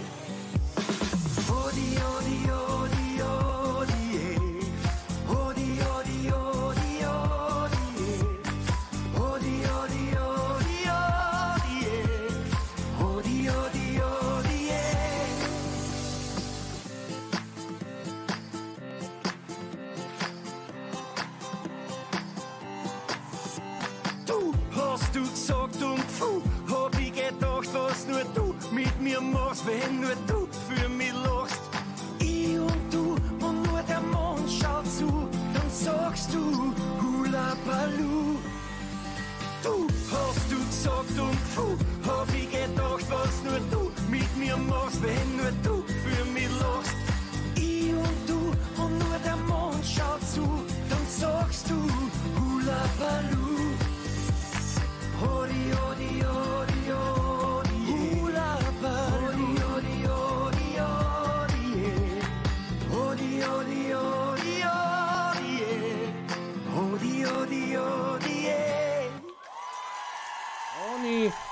S8: Odi, odi, odi, odi, wenn nur du für mich lachst. Ich und du und nur der Mond schaut zu, dann sagst du Hula Baloo. Du hast du gesagt und puh, hab ich gedacht, was nur du mit mir machst, wenn nur du für mich lachst. Wie und du und nur der Mond schaut zu, dann sagst du Hula Baloo. Hodi, hodi, hodi, hodi, Hula Baloo.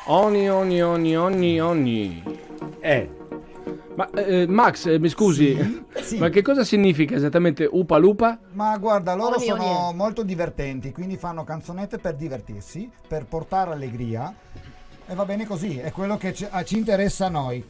S2: Oni, oni, oni, oni, oni, oni.
S4: Eh.
S2: Ma eh, Max, eh, mi scusi, ma che cosa significa esattamente Upa Lupa?
S5: Ma guarda, loro
S3: Ogni,
S5: sono
S3: ogni.
S5: molto divertenti, quindi fanno canzonette per divertirsi, per portare allegria e va bene così, è quello che ci, ci interessa a noi.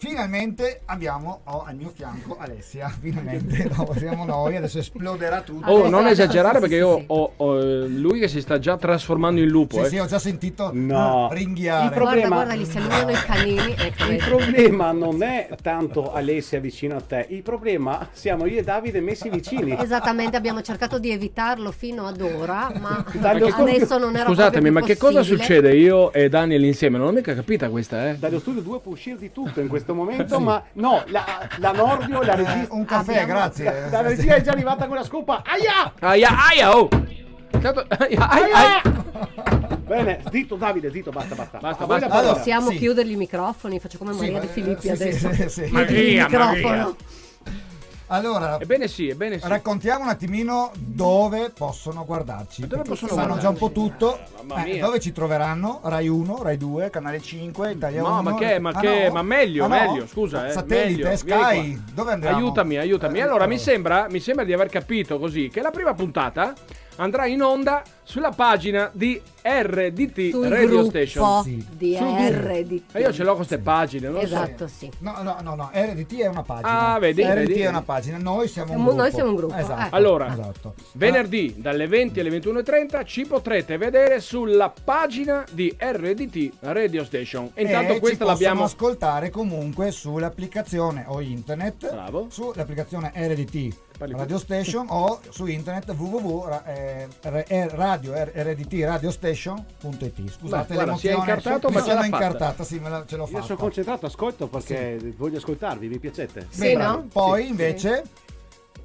S5: Finalmente abbiamo ho al mio fianco Alessia, finalmente no, siamo noi, adesso esploderà tutto.
S2: Oh, non esagerare
S3: sì,
S2: perché
S3: sì,
S2: io
S3: sì.
S2: ho, ho, eh, lui che si sta già trasformando in lupo.
S5: Sì,
S2: eh.
S5: sì, ho già sentito
S4: No.
S5: ringhiare.
S4: Il problema-
S3: Guarda, guarda, gli i canini. Ecco,
S4: Il
S3: vedi.
S4: problema non è tanto Alessia vicino a te, il problema siamo io e Davide messi vicini.
S3: Esattamente, abbiamo cercato di evitarlo fino ad ora, ma
S4: Dallo
S3: adesso
S4: studio-
S3: non era
S2: Scusatemi, ma che cosa succede io e Daniel insieme? Non l'ho mica capita questa, eh.
S4: Dallo studio 2 può uscire di tutto in questo momento, ma no, la, la Nordio, la
S5: Eh,
S4: regista,
S5: un caffè,
S3: Abbiamo-
S5: grazie.
S4: la regia è già arrivata con la scopa. Aia!
S2: Aia, aia, oh! Aia, aia, aia.
S4: Bene, zitto Davide, zitto, basta, basta.
S2: Basta,
S4: la
S2: basta.
S4: parola.
S3: Possiamo
S5: Sì.
S3: chiudergli i microfoni, faccio come
S5: Sì,
S3: Maria
S5: ma-
S3: De Filippi
S5: sì, sì,
S3: adesso.
S5: sì, sì.
S2: Maria,
S3: microfono.
S5: Allora,
S2: Ebbene sì, ebbene sì.
S5: raccontiamo un attimino dove possono guardarci.
S2: Dove possono
S5: sanno
S2: guardarci?
S5: già un po' tutto. Eh,
S2: mia.
S5: dove ci troveranno? Rai 1, Rai 2, Canale 5, Italia
S2: No,
S5: 1.
S2: ma che, ma
S5: Ah,
S2: che,
S5: no?
S2: ma meglio,
S5: Ah, no?
S2: meglio, scusa, eh.
S5: Satellite,
S2: meglio.
S5: Sky, dove andiamo?
S2: Aiutami, aiutami.
S5: Eh,
S2: Allora, mi
S5: eh.
S2: sembra, mi sembra di aver capito così che la prima puntata andrà in onda sulla pagina di RDT
S3: Sul
S2: Radio Station.
S5: Sì.
S3: di
S2: Sul
S3: RDT.
S2: E io ce l'ho con queste pagine, non lo so.
S3: Esatto, sì.
S5: No, no, no, no, RDT è una pagina.
S2: Ah, vedi,
S5: RDT
S2: vedi.
S5: è una pagina, noi siamo un
S3: Siamo-
S5: gruppo.
S3: noi siamo un gruppo,
S5: Esatto.
S3: ecco.
S2: Allora,
S5: esatto.
S2: Venerdì dalle 20 alle 21.30 ci potrete vedere sulla pagina di RDT Radio Station. E intanto
S5: e
S2: questa
S5: ci
S2: l'abbiamo.
S5: possono ascoltare comunque sull'applicazione o internet
S2: Bravo.
S5: sull'applicazione RDT. Radio Station o su internet www.rdtradiostation.it scusate
S2: Beh, guarda, si è
S5: l'emozione
S2: incartato,
S5: mi
S2: ma ce
S5: sono incartata sì me la, ce l'ho
S4: Io
S5: fatta
S4: sono concentrato, ascolto perché voglio ascoltarvi, mi piacete.
S3: Sì,
S5: Bene,
S3: no?
S5: poi
S2: Sì.
S5: invece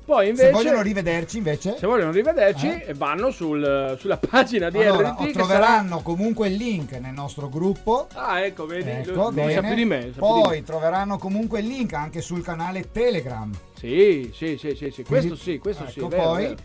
S2: Poi
S5: se
S2: invece,
S5: vogliono rivederci invece
S2: se vogliono rivederci,
S5: Eh?
S2: vanno sul- sulla pagina di
S5: allora,
S2: RDT.
S5: troveranno comunque il link nel nostro gruppo
S2: sarà- Ah, ecco, vedi,
S5: Ecco,
S2: lui, lui
S5: bene.
S2: sa più di me. sa più di
S5: Poi
S2: me.
S5: troveranno comunque il link anche sul canale Telegram.
S2: Sì, sì, sì, sì, sì.
S5: Quindi-
S2: questo sì, questo sì.
S5: ecco,
S2: vero,
S5: poi
S2: vero.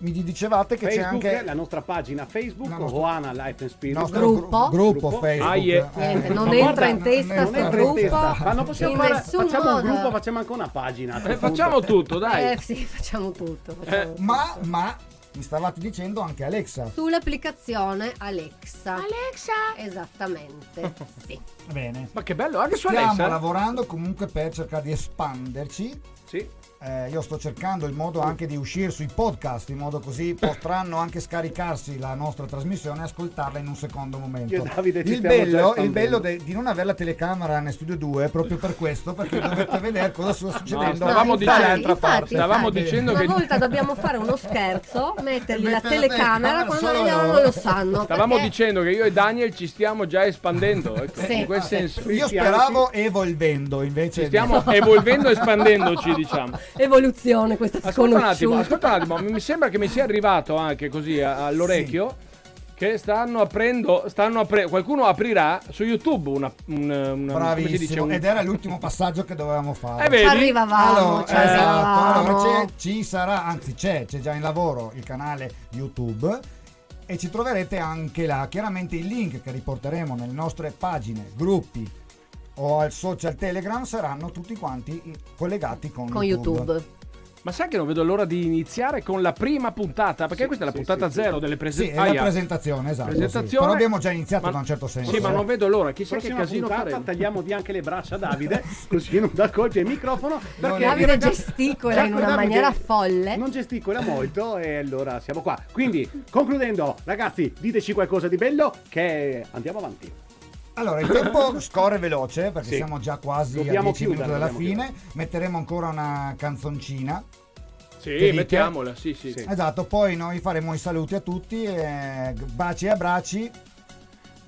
S5: Mi dicevate che
S4: Facebook,
S5: c'è anche
S4: la nostra pagina Facebook,
S5: La nostra-
S4: Oana Life and Spirit.
S5: il nostro
S3: Gruppo.
S5: gru- gruppo
S4: Gruppo.
S5: Facebook.
S2: Ah, yeah.
S3: Niente,
S5: Eh,
S3: non entra in testa
S5: non entra in
S3: gruppo.
S5: testa.
S4: Ma non possiamo
S3: in
S4: fare, facciamo un
S3: modo.
S4: gruppo, facciamo anche una pagina.
S2: Eh, facciamo tutto, dai.
S3: Eh sì, facciamo tutto. facciamo tutto.
S5: Ma, ma mi stavate dicendo anche Alexa.
S3: Sull'applicazione Alexa. Alexa! Esattamente, sì.
S5: Bene.
S2: Ma che bello, anche su
S5: Stiamo
S2: Alexa.
S5: lavorando comunque per cercare di espanderci.
S2: Sì.
S5: Eh, io sto cercando il modo anche di uscire sui podcast, in modo così potranno anche scaricarsi la nostra trasmissione e ascoltarla in un secondo momento.
S4: Io Davide
S5: il bello, il bello de- di non avere la telecamera nel studio 2 è proprio per questo, perché dovete vedere cosa sta succedendo
S2: stavamo
S3: infatti,
S2: dicendo-
S3: infatti,
S5: parte.
S2: stavamo
S3: infatti,
S2: dicendo
S3: una
S2: che-
S3: volta dobbiamo fare uno scherzo, mettergli la telecamera quando loro non lo sanno.
S2: Stavamo
S3: perché-
S2: dicendo che io e Daniel ci stiamo già espandendo. Ecco,
S3: Sì.
S2: in quel senso.
S5: Io speravo evolvendo invece.
S2: Ci stiamo evolvendo e espandendoci, diciamo.
S3: Evoluzione questa
S2: Ascolta un attimo,
S3: sconosciuta.
S2: ascolta un attimo, mi mi sembra che mi sia arrivato anche così all'orecchio che stanno aprendo, stanno apre- qualcuno aprirà su YouTube una, un- una come si dice,
S5: Bravissimo,
S2: un-
S5: ed era l'ultimo passaggio che dovevamo fare.
S2: Eh, vedi?
S3: Ci arrivavamo,
S5: Allora,
S3: ci
S5: esatto,
S3: arrivavamo.
S5: allora ci sarà, anzi c'è, c'è già in lavoro il canale YouTube e ci troverete anche là chiaramente i link che riporteremo nelle nostre pagine, gruppi o al social Telegram saranno tutti quanti collegati con,
S3: Con YouTube.
S2: Ma sai che non vedo l'ora di iniziare con la prima puntata? Perché questa è la
S4: sì,
S2: puntata
S4: sì, sì.
S2: zero delle
S5: Sì,
S2: presentazioni.
S5: è la presentazione, esatto. sì.
S2: Presentazione.
S5: Però abbiamo già iniziato da un certo senso.
S2: Sì, ma non vedo l'ora. Chissà che
S4: Prossima
S2: casino
S4: puntata
S2: faremo.
S4: tagliamo via anche le braccia a Davide, così non dà colpi al microfono. Perché
S3: Davide
S4: ragazzi-
S3: gesticola in una maniera folle.
S4: Non gesticola molto e allora siamo qua. Quindi, concludendo, ragazzi, diteci qualcosa di bello che andiamo avanti.
S5: Allora, il tempo scorre veloce perché
S4: Sì.
S5: siamo già quasi
S4: Dobbiamo
S5: a 10 minuti
S4: chiudere,
S5: dalla fine. Metteremo ancora una canzoncina.
S2: Sì, mettiamola, sì, sì.
S4: Sì.
S5: Esatto, poi noi faremo i saluti a tutti, e baci e abbracci.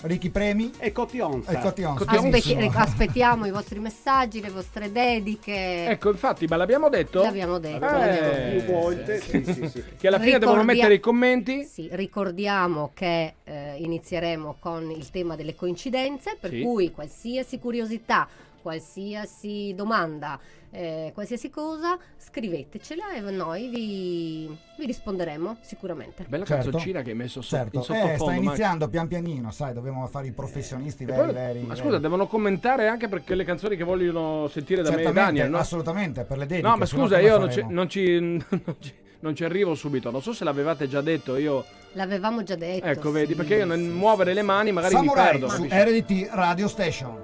S8: Ricky Premi
S4: e Cotillon.
S8: E Cotillon.
S3: Aspetti- ecco, aspettiamo i vostri messaggi, le vostre dediche.
S2: Ecco, infatti, ma l'abbiamo detto?
S3: L'abbiamo detto.
S2: Eh,
S3: l'abbiamo detto.
S4: più volte. Sì, sì, sì.
S2: Che alla fine devono
S3: Ricordia-
S2: mettere i commenti.
S3: Sì, ricordiamo che eh, inizieremo con il tema delle coincidenze, per
S2: Sì.
S3: cui qualsiasi curiosità, qualsiasi domanda, eh, qualsiasi cosa, scrivetecela e noi vi, vi risponderemo sicuramente.
S2: Bella
S8: Certo.
S2: canzoncina che hai messo so-
S8: Certo,
S2: in
S8: eh,
S2: sottofondo.
S8: sta
S2: Max.
S8: iniziando pian pianino, sai, dobbiamo fare i professionisti
S2: E
S8: veri,
S2: poi-
S8: veri.
S2: ma
S8: veri.
S2: scusa, devono commentare anche perché le canzoni che vogliono sentire da me e Daniel, no?
S8: assolutamente, per le dediche.
S2: No, ma scusa, io non ci, non, ci, non ci- non ci arrivo subito. Non so se l'avevate già detto. Io,
S3: L'avevamo già detto.
S2: ecco, vedi,
S3: sì,
S2: perché io nel
S3: sì,
S2: muovere le mani magari
S8: Samurai
S2: mi perdo.
S8: su? RDT Radio Station.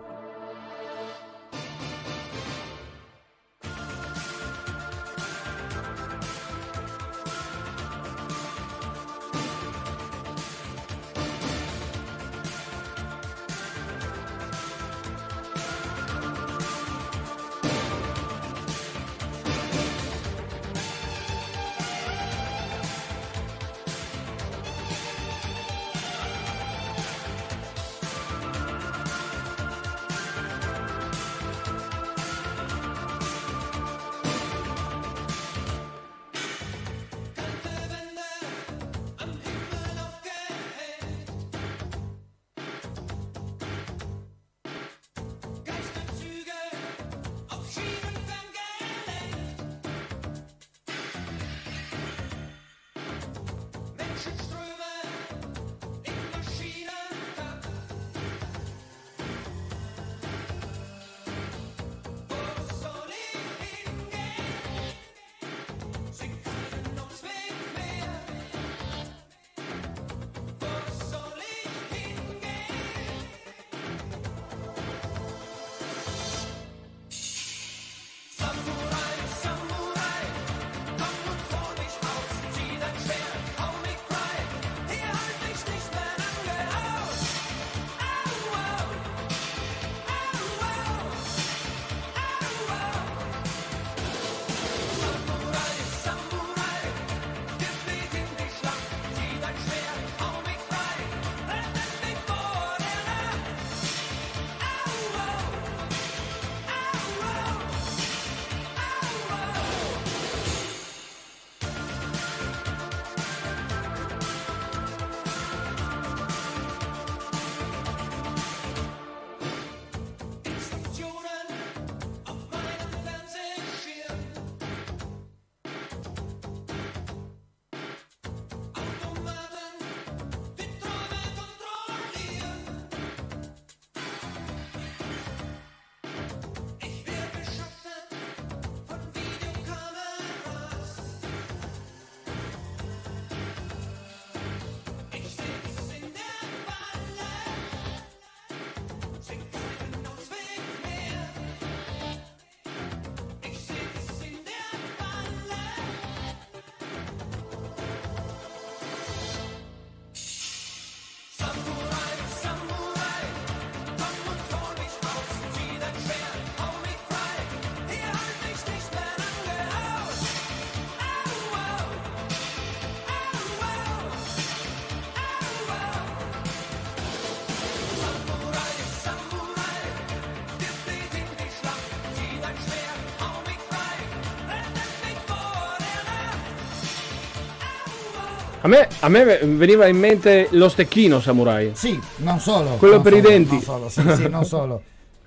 S2: A me, a me veniva in mente lo stecchino samurai.
S8: Sì, non solo.
S2: Quello
S8: non
S2: per i
S8: solo,
S2: denti.
S8: Non solo, sì, sì, non solo.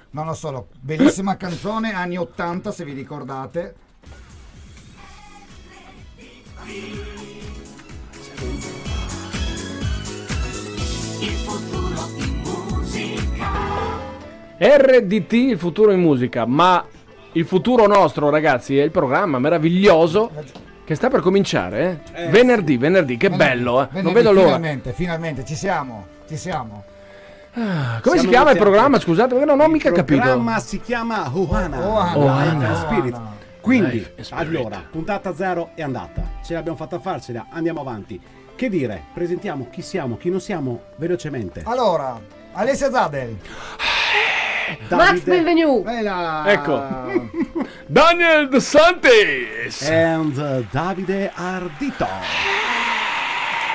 S8: Non lo solo. Bellissima canzone, anni 80 se vi ricordate.
S9: Il futuro in musica.
S2: RDT, il futuro in musica. Ma il futuro nostro, ragazzi, è il programma meraviglioso che sta per cominciare. eh?
S8: Eh,
S2: venerdì, venerdì, che bello, eh. non
S8: Venerdì,
S2: vedo l'ora.
S8: Finalmente, finalmente, ci siamo, ci siamo.
S2: Ah, Come si
S4: Siamo
S2: chiama il programma? Scusate, perché non ho mica
S4: Il
S2: capito.
S4: programma si chiama Ohana,
S8: Ohana.
S4: Spirit. Quindi,
S2: Life
S4: allora, puntata zero è andata. Ce l'abbiamo fatta farcela, andiamo avanti. Che dire? Presentiamo chi siamo, chi non siamo, velocemente.
S8: Allora, Alessia Zadel.
S3: Max Benvenu.
S2: Ecco. Daniel De Santis.
S4: And uh, Davide Ardito.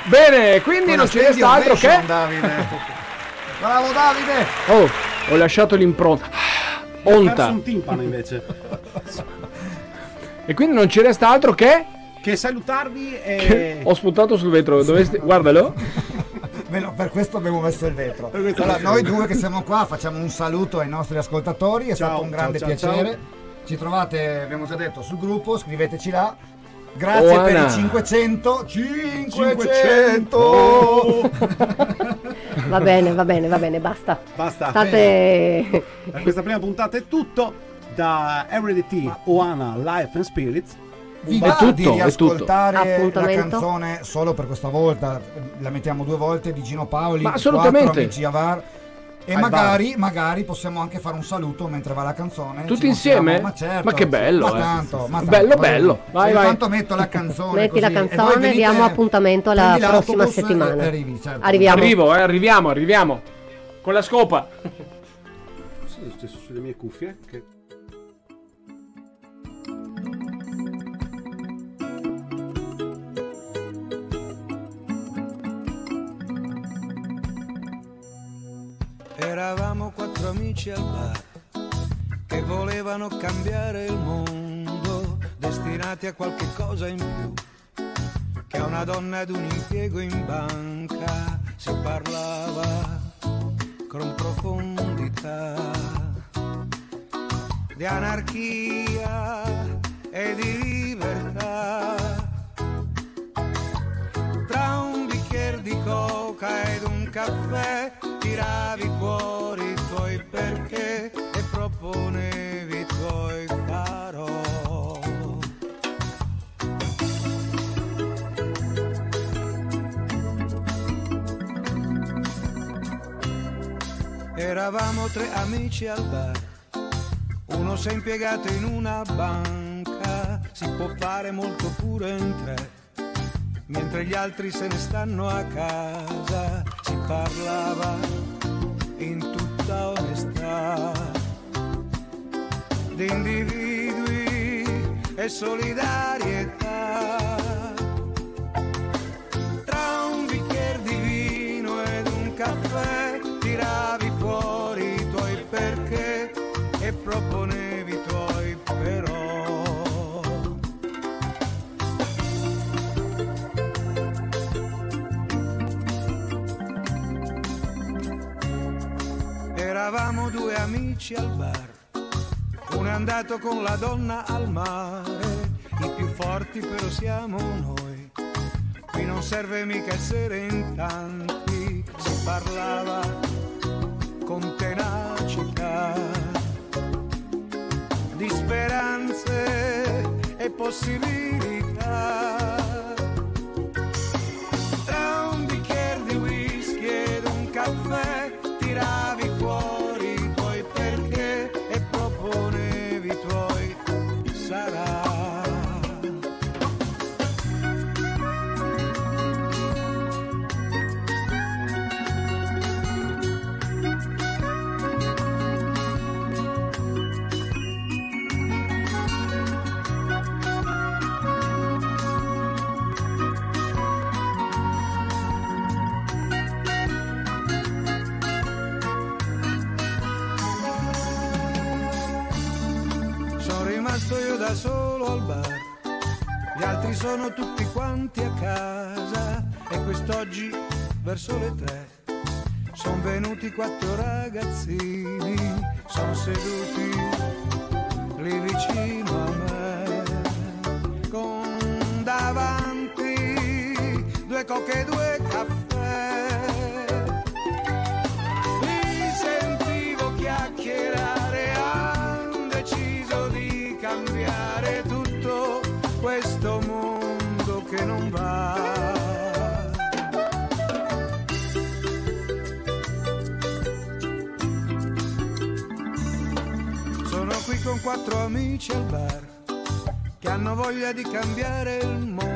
S2: Bene, quindi non ci resta altro che...
S8: Davide. Bravo Davide!
S2: Oh, ho lasciato l'impronta.
S4: Ho perso
S2: Onta.
S4: un timpano invece.
S2: E quindi non ci resta altro che.
S4: Che salutarvi e.
S2: che ho sputato sul vetro. Dovresti... Guardalo.
S8: No, per questo abbiamo messo il vetro. Allora, noi due che siamo qua facciamo un saluto ai nostri ascoltatori, è
S4: Ciao,
S8: stato un grande
S4: ciao, ciao,
S8: piacere.
S4: ciao.
S8: Ci trovate, abbiamo già detto, sul gruppo, scriveteci là. Grazie
S2: Oh,
S8: per i 500. 500!
S3: Va bene, va bene, va bene, basta.
S4: Basta.
S3: State...
S4: Per questa prima puntata è tutto. Da RDT Oana Life and Spirits.
S8: Vi
S2: È
S8: va
S2: tutto,
S8: di
S2: è tutto.
S8: riascoltare la canzone solo per questa volta? La mettiamo due volte di Gino Paoli,
S2: Ma assolutamente.
S8: amici a VAR. E magari, magari possiamo anche fare un saluto mentre va la canzone.
S2: Tutti insieme?
S8: Ma, certo,
S2: Ma che bello,
S8: Ma
S2: eh.
S8: tanto, ma
S2: Bello,
S8: tanto,
S2: bello. Vai, vai.
S8: Intanto metto la canzone.
S3: Metti la
S8: così, voi
S3: canzone e
S8: venite-
S3: diamo appuntamento
S8: l'autobus
S3: prossima settimana.
S8: e arrivi, certo.
S3: Arriviamo.
S2: Arrivo, eh, arriviamo, arriviamo. Con la scopa.
S4: Cosa è successo sulle mie cuffie? Che...
S1: Eravamo quattro amici al bar che volevano cambiare il mondo, destinati a qualche cosa in più. Che a una donna ed un impiego in banca si parlava con profondità di anarchia e di libertà. Di coca ed un caffè tiravi fuori i tuoi perché e proponevi i tuoi farò. Eravamo tre amici al bar, uno si è impiegato in una banca, si può fare molto pure in tre mentre gli altri se ne stanno a casa, si parlava in tutta onestà di individui e solidarietà. Tra un bicchiere di vino ed un caffè tiravi fuori i tuoi perché e proponevi amici al bar, uno è andato con la donna al mare, i più forti però siamo noi, qui non serve mica essere in tanti, si parlava con tenacità di speranze e possibilità. Quattro ragazzini, sono seduti lì vicino a me, con davanti due coche e due amici al bar che hanno voglia di cambiare il mondo.